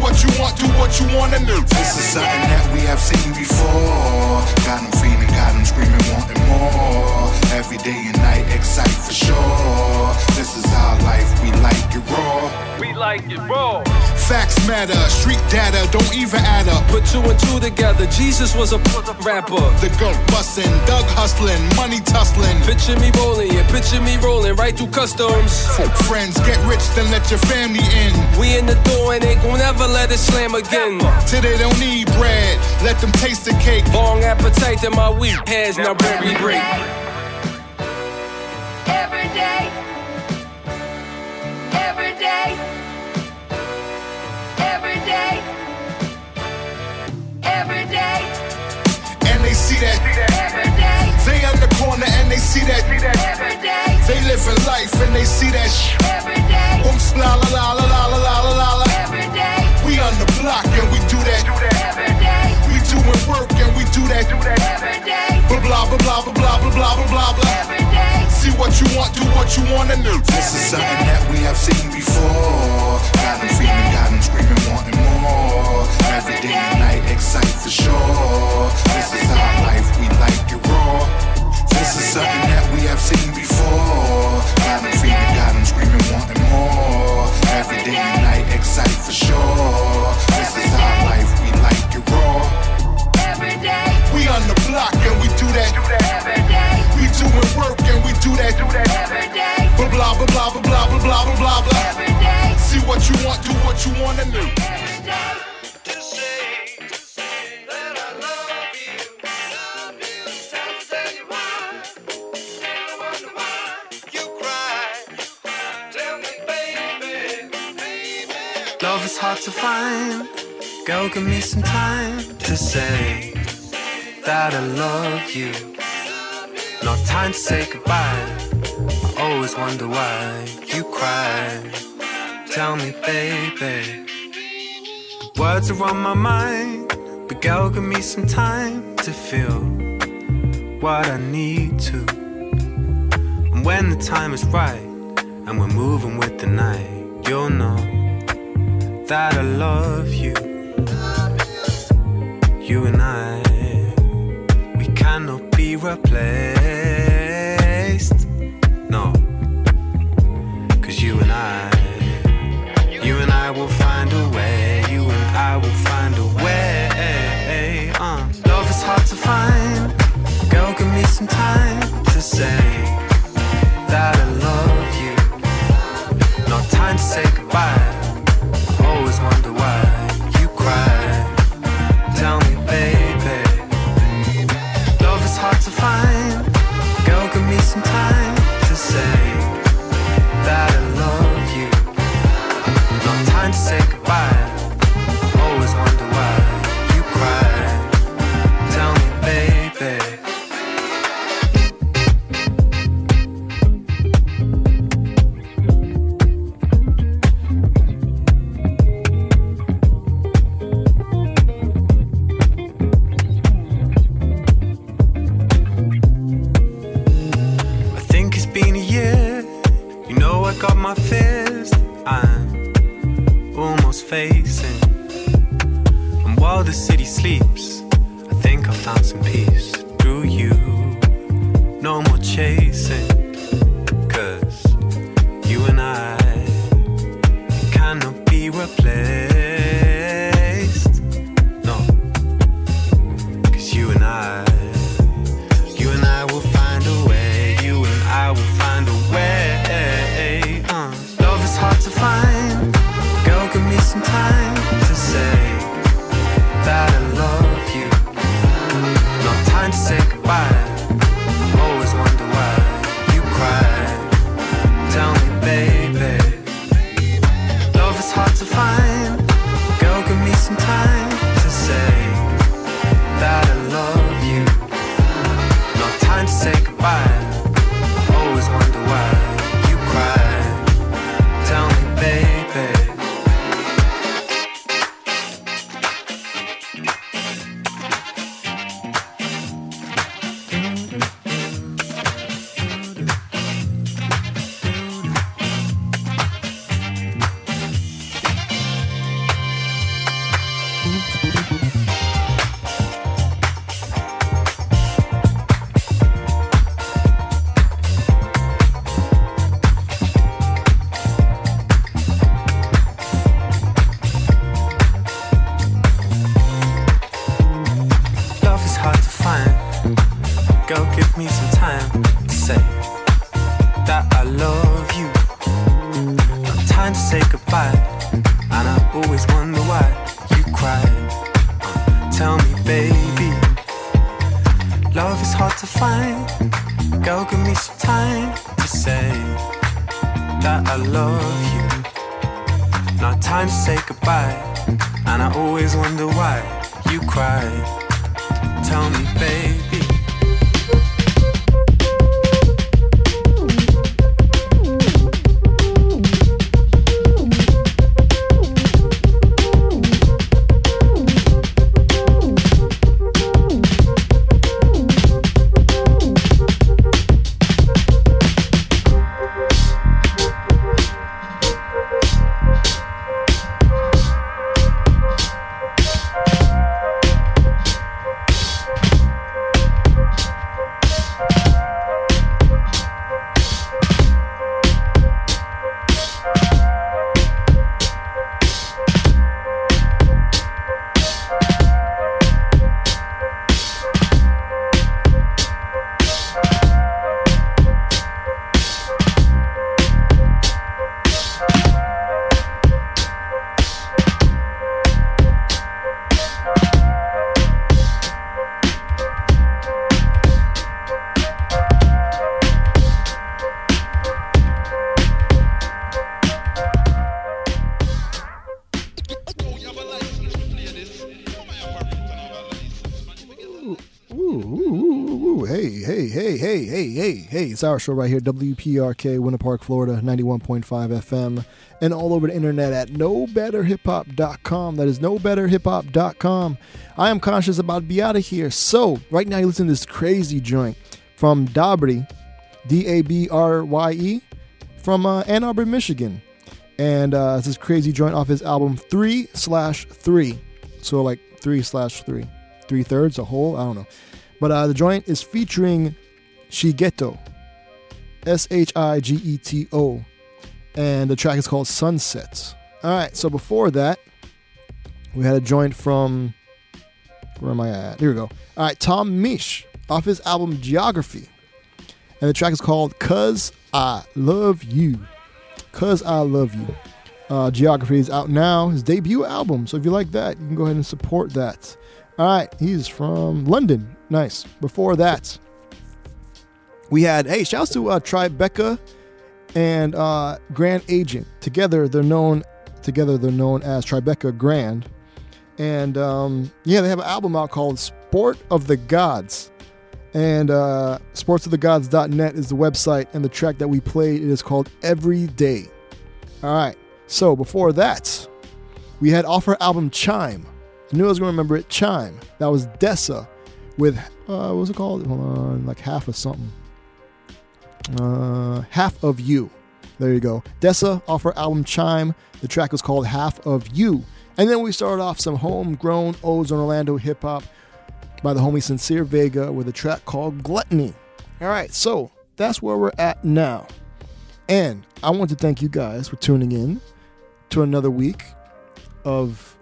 what you want, do what you wanna do. This is something that we have seen before. Got them feeling, got them screaming, wanting more. Every day and night, excite for sure. This is our life, we like it raw. We like it raw. Facts matter, street data don't even add up. Put two and two together, Jesus was a rapper. The goat bustin', Doug hustlin', money tussling. Picture me rolling, yeah, picture me rolling right through customs. Friends, get rich, then let your family in. We in the door and ain't gon' ever let it slam again. Till they don't need bread, let them taste the cake. Long appetite in my weak hands, now bread we break. Every day. Every day. Every day. Every day. And they see that. Every day. They on the corner and they see that. Every day. They living life and they see that. Every day. Oops, la la la la la la la la la la. Every day. We on the block and we do that. Every day. We doing work and we do that. Every day. Blah blah blah blah blah blah blah blah blah blah. Every day. See what you want, do what you wanna do. This is something that we have seen before. Got them feeling, got them screaming, wanting more. Every day and night, excite for sure. This is our life, we like it raw. This is something that we have seen before. Got them feeling, got them screaming, wanting more. Every day and night, excite for sure. This is our life, we like it raw. We do that. Every day. We doing work and we do that. Every day. Blah blah blah blah blah blah blah blah blah blah. Every day. See what you want, do what you wanna do. Every that baby Love is hard to find. Girl, give me some time to say that I love you. Not time to say goodbye. I always wonder why you cry. Tell me, baby. The words are on my mind, but girl, give me some time to feel what I need to. And when the time is right, and we're moving with the night. You'll know that I love you. You and I, replaced. No, cause you and I, you and I will find a way. You and I will find a way. Uh, love is hard to find. Girl, give me some time to say that I love you. No time to say goodbye. It's our show right here, WPRK, Winter Park, Florida, 91.5 FM, and all over the internet at knowbetterhiphop.com. That is knowbetterhiphop.com. I am conshus about be out of here. So, right now, you listen to this crazy joint from Dabrye, D A B R Y E, from uh, Ann Arbor, Michigan. And uh, this is crazy joint off his album 3 slash 3. So, like 3 slash 3. Three thirds, a whole, I don't know. But uh, the joint is featuring Shigeto. S H I G E T O. And the track is called Sunsets. All right, so before that, we had a joint from. Where am I at? Here we go. All right, Tom Misch off his album Geography. And the track is called Cuz I Love You. Cuz I Love You. Uh, Geography is out now, his debut album. So if you like that, you can go ahead and support that. All right, he's from London. Nice. Before that, we had, hey, shouts to uh, Tribeca and uh, Grand Agent. Together, they're known. Together, they're known as Tribeca Grand. And um, yeah, they have an album out called Sport of the Gods. And uh, sportsofthegods.net is the website, and the track that we played it is called Every Day. All right. So before that, we had off her album Chime. I knew I was going to remember it. Chime. That was Dessa with uh, what was it called? Hold on, like half of something. Uh, half of you. There you go. Dessa off her album Chime. The track was called Half of You. And then we started off some homegrown Ozone Orlando hip hop by the homie Sincere Vega with a track called Gluttony. All right, so that's where we're at now. And I want to thank you guys for tuning in to another week of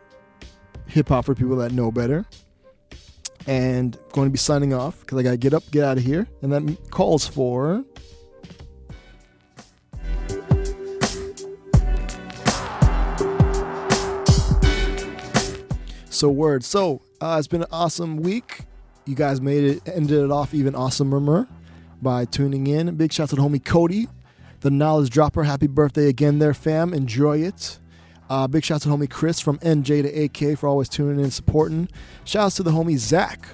hip hop for people that know better. And going to be signing off because I got to get up, get out of here. And that calls for. So, word. So, uh, it's been an awesome week. You guys made it, ended it off even awesomer by tuning in. Big shout out to the homie Cody, the knowledge dropper. Happy birthday again, there, fam. Enjoy it. Uh, big shout out to the homie Chris from NJ to AK for always tuning in and supporting. Shout out to the homie Zach.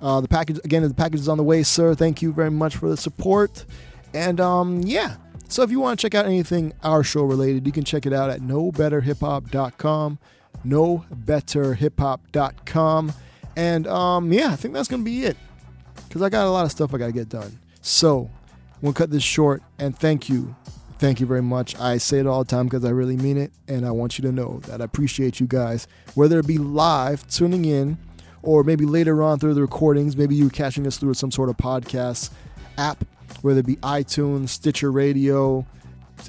Uh, the package again, the package is on the way, sir. Thank you very much for the support. And um, yeah, so if you want to check out anything our show related, you can check it out at knowbetterhiphop.com, knowbetterhiphop.com. And um, yeah, I think that's gonna be it because I got a lot of stuff I got to get done. So we'll cut this short. And thank you, thank you very much. I say it all the time because I really mean it, and I want you to know that I appreciate you guys, whether it be live tuning in or maybe later on through the recordings. Maybe you're catching us through some sort of podcast app, whether it be iTunes, Stitcher Radio,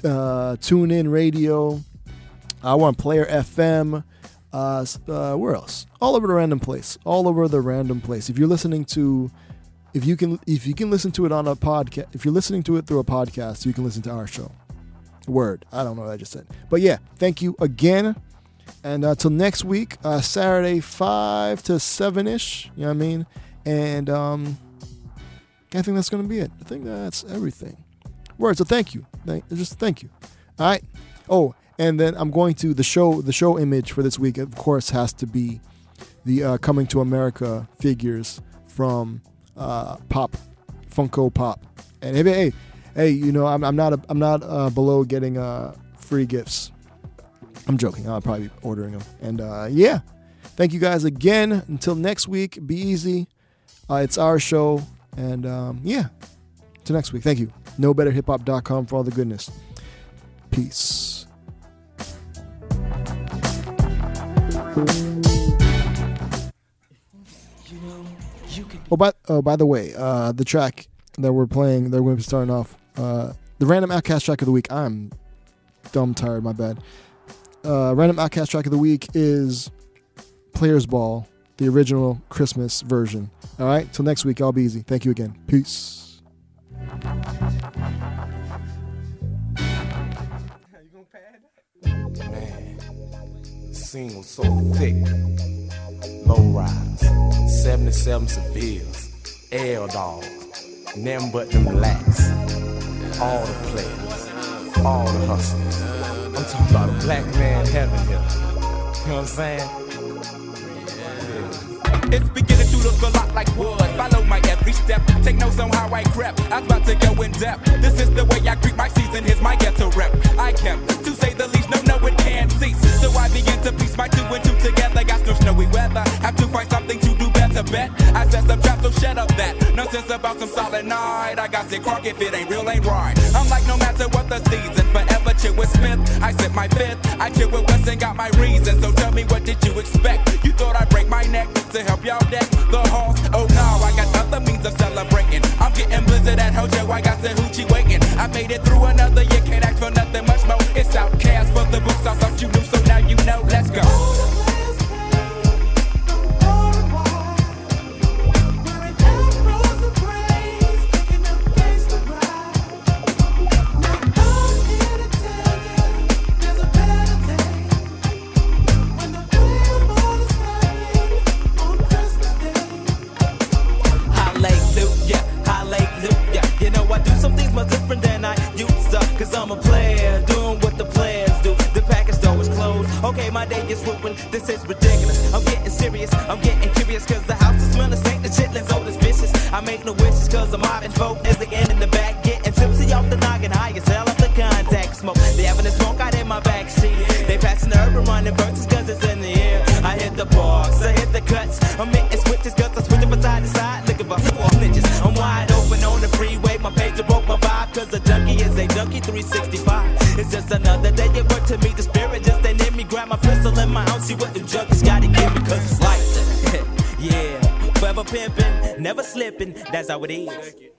uh, TuneIn Radio. I want Player FM. Uh, uh, where else? All over the random place. All over the random place. If you're listening to, if you can, if you can listen to it on a podcast, if you're listening to it through a podcast, you can listen to our show. Word. I don't know what I just said, but yeah. Thank you again. And uh, till next week, uh, Saturday, 5 to 7 ish. You know what I mean? And um, I think that's going to be it. I think that's everything. Word. So thank you. Thank, just thank you. All right. Oh, and then I'm going to the show. The show image for this week, of course, has to be the uh, Coming to America figures from uh, Pop, Funko Pop. And hey, hey, hey, you know, I'm, I'm not a, I'm not uh, below getting uh, free gifts. I'm joking. I'll probably be ordering them. And uh, yeah, thank you guys again. Until next week, be easy. Uh, it's our show. And um, yeah, till next week. Thank you. KnowBetterHipHop.com for all the goodness. Peace. Oh, by oh, by the way, uh, the track that we're playing, they're going to be starting off uh, the random OutKast track of the week. I'm dumb tired. My bad. Uh, random OutKast track of the week is Players Ball, the original Christmas version. All right. Till next week. I'll be easy. Thank you again. Peace. Was so thick. Low rise, 77 Sevilles, L dogs, them but them lax. All the players, all the hustlers. I'm talking about a black man heaven here. You know what I'm saying? It's beginning to look a lot like wood. Follow my every step. Take notes on how I crept. I'm about to go in depth. This is the way I greet my season. Here's my ghetto rep. I kept, to say the least, no, no, it can't cease. So I begin to piece my two and two together. Got no snowy weather. Have to find something to do better. Bet I said some trap, so shut up that nonsense about some solid night. I got sick crunk if it ain't real, ain't right. I'm like no matter what the season. Forever chill with Smith. I sip my fifth. I chill with West and got my reasons. So tell me what did you expect? You thought I'd break my neck to help y'all deck the halls? Oh no, I got other means of celebrating. I'm getting blizzard at Hojo. I got the hoochie waiting. I made it through another year. Can't ask for nothing much more. It's OutKast for the books. I thought you knew, so now you know. Let's go. I'm a player, doing what the players do. The package store is closed. Okay, my day is ruined. This is ridiculous. I'm getting serious, I'm getting curious. Cause the house is smelling stank, the chitlins old as vicious. I make no wishes cause I'm mobbing folk as they in the back. Getting tipsy off the noggin, high as hell off the contact smoke. They having a smoke out in my backseat. They passing the urban running verses cause it's in the air. I hit the parks, I hit the cuts. I'm hitting switches cause I'm switching from side to side. Cause a junkie is a junkie 365. It's just another day at work to me. The spirit just ain't in me. Grab my pistol in my house, see what the junkies gotta give me cause it's that. yeah, forever pimping, never slipping. That's how it is.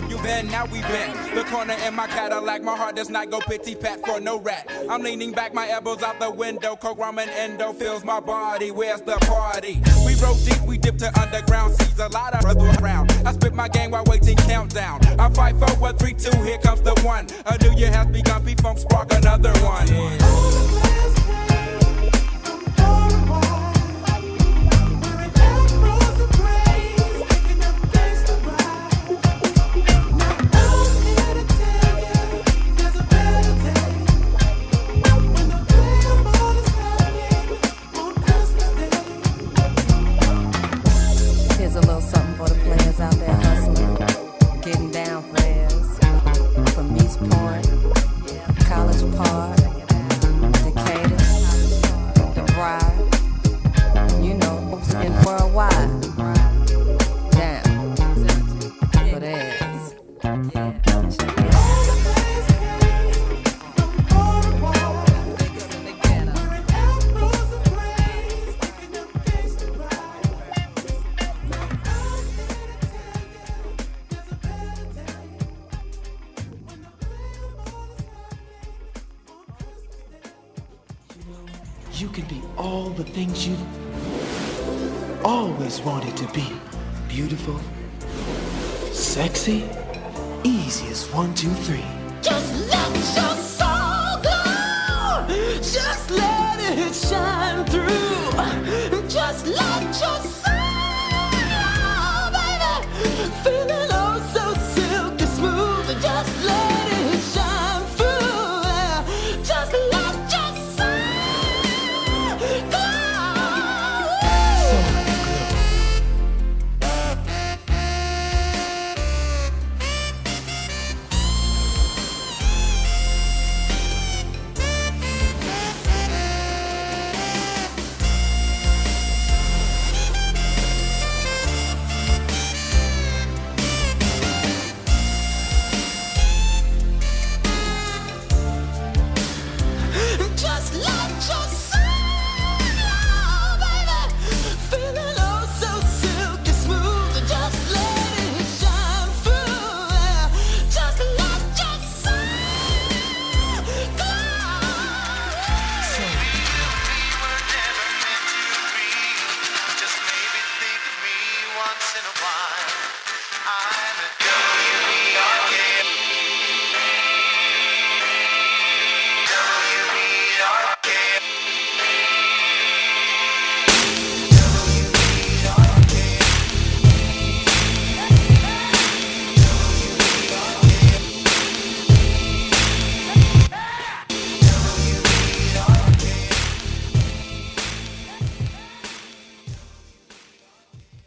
10 and I'll you then. Now we been. The corner in my Cadillac, my heart does not go pity pat for no rat. I'm leaning back, my elbows out the window. Coke, ramen, endo fills my body. Where's the party? We rode deep, we dipped to underground seas. A lot of brothers around. I spit my game while waiting countdown. I fight for what three, two, here comes the one. A new year has begun, P-Funk spark another one.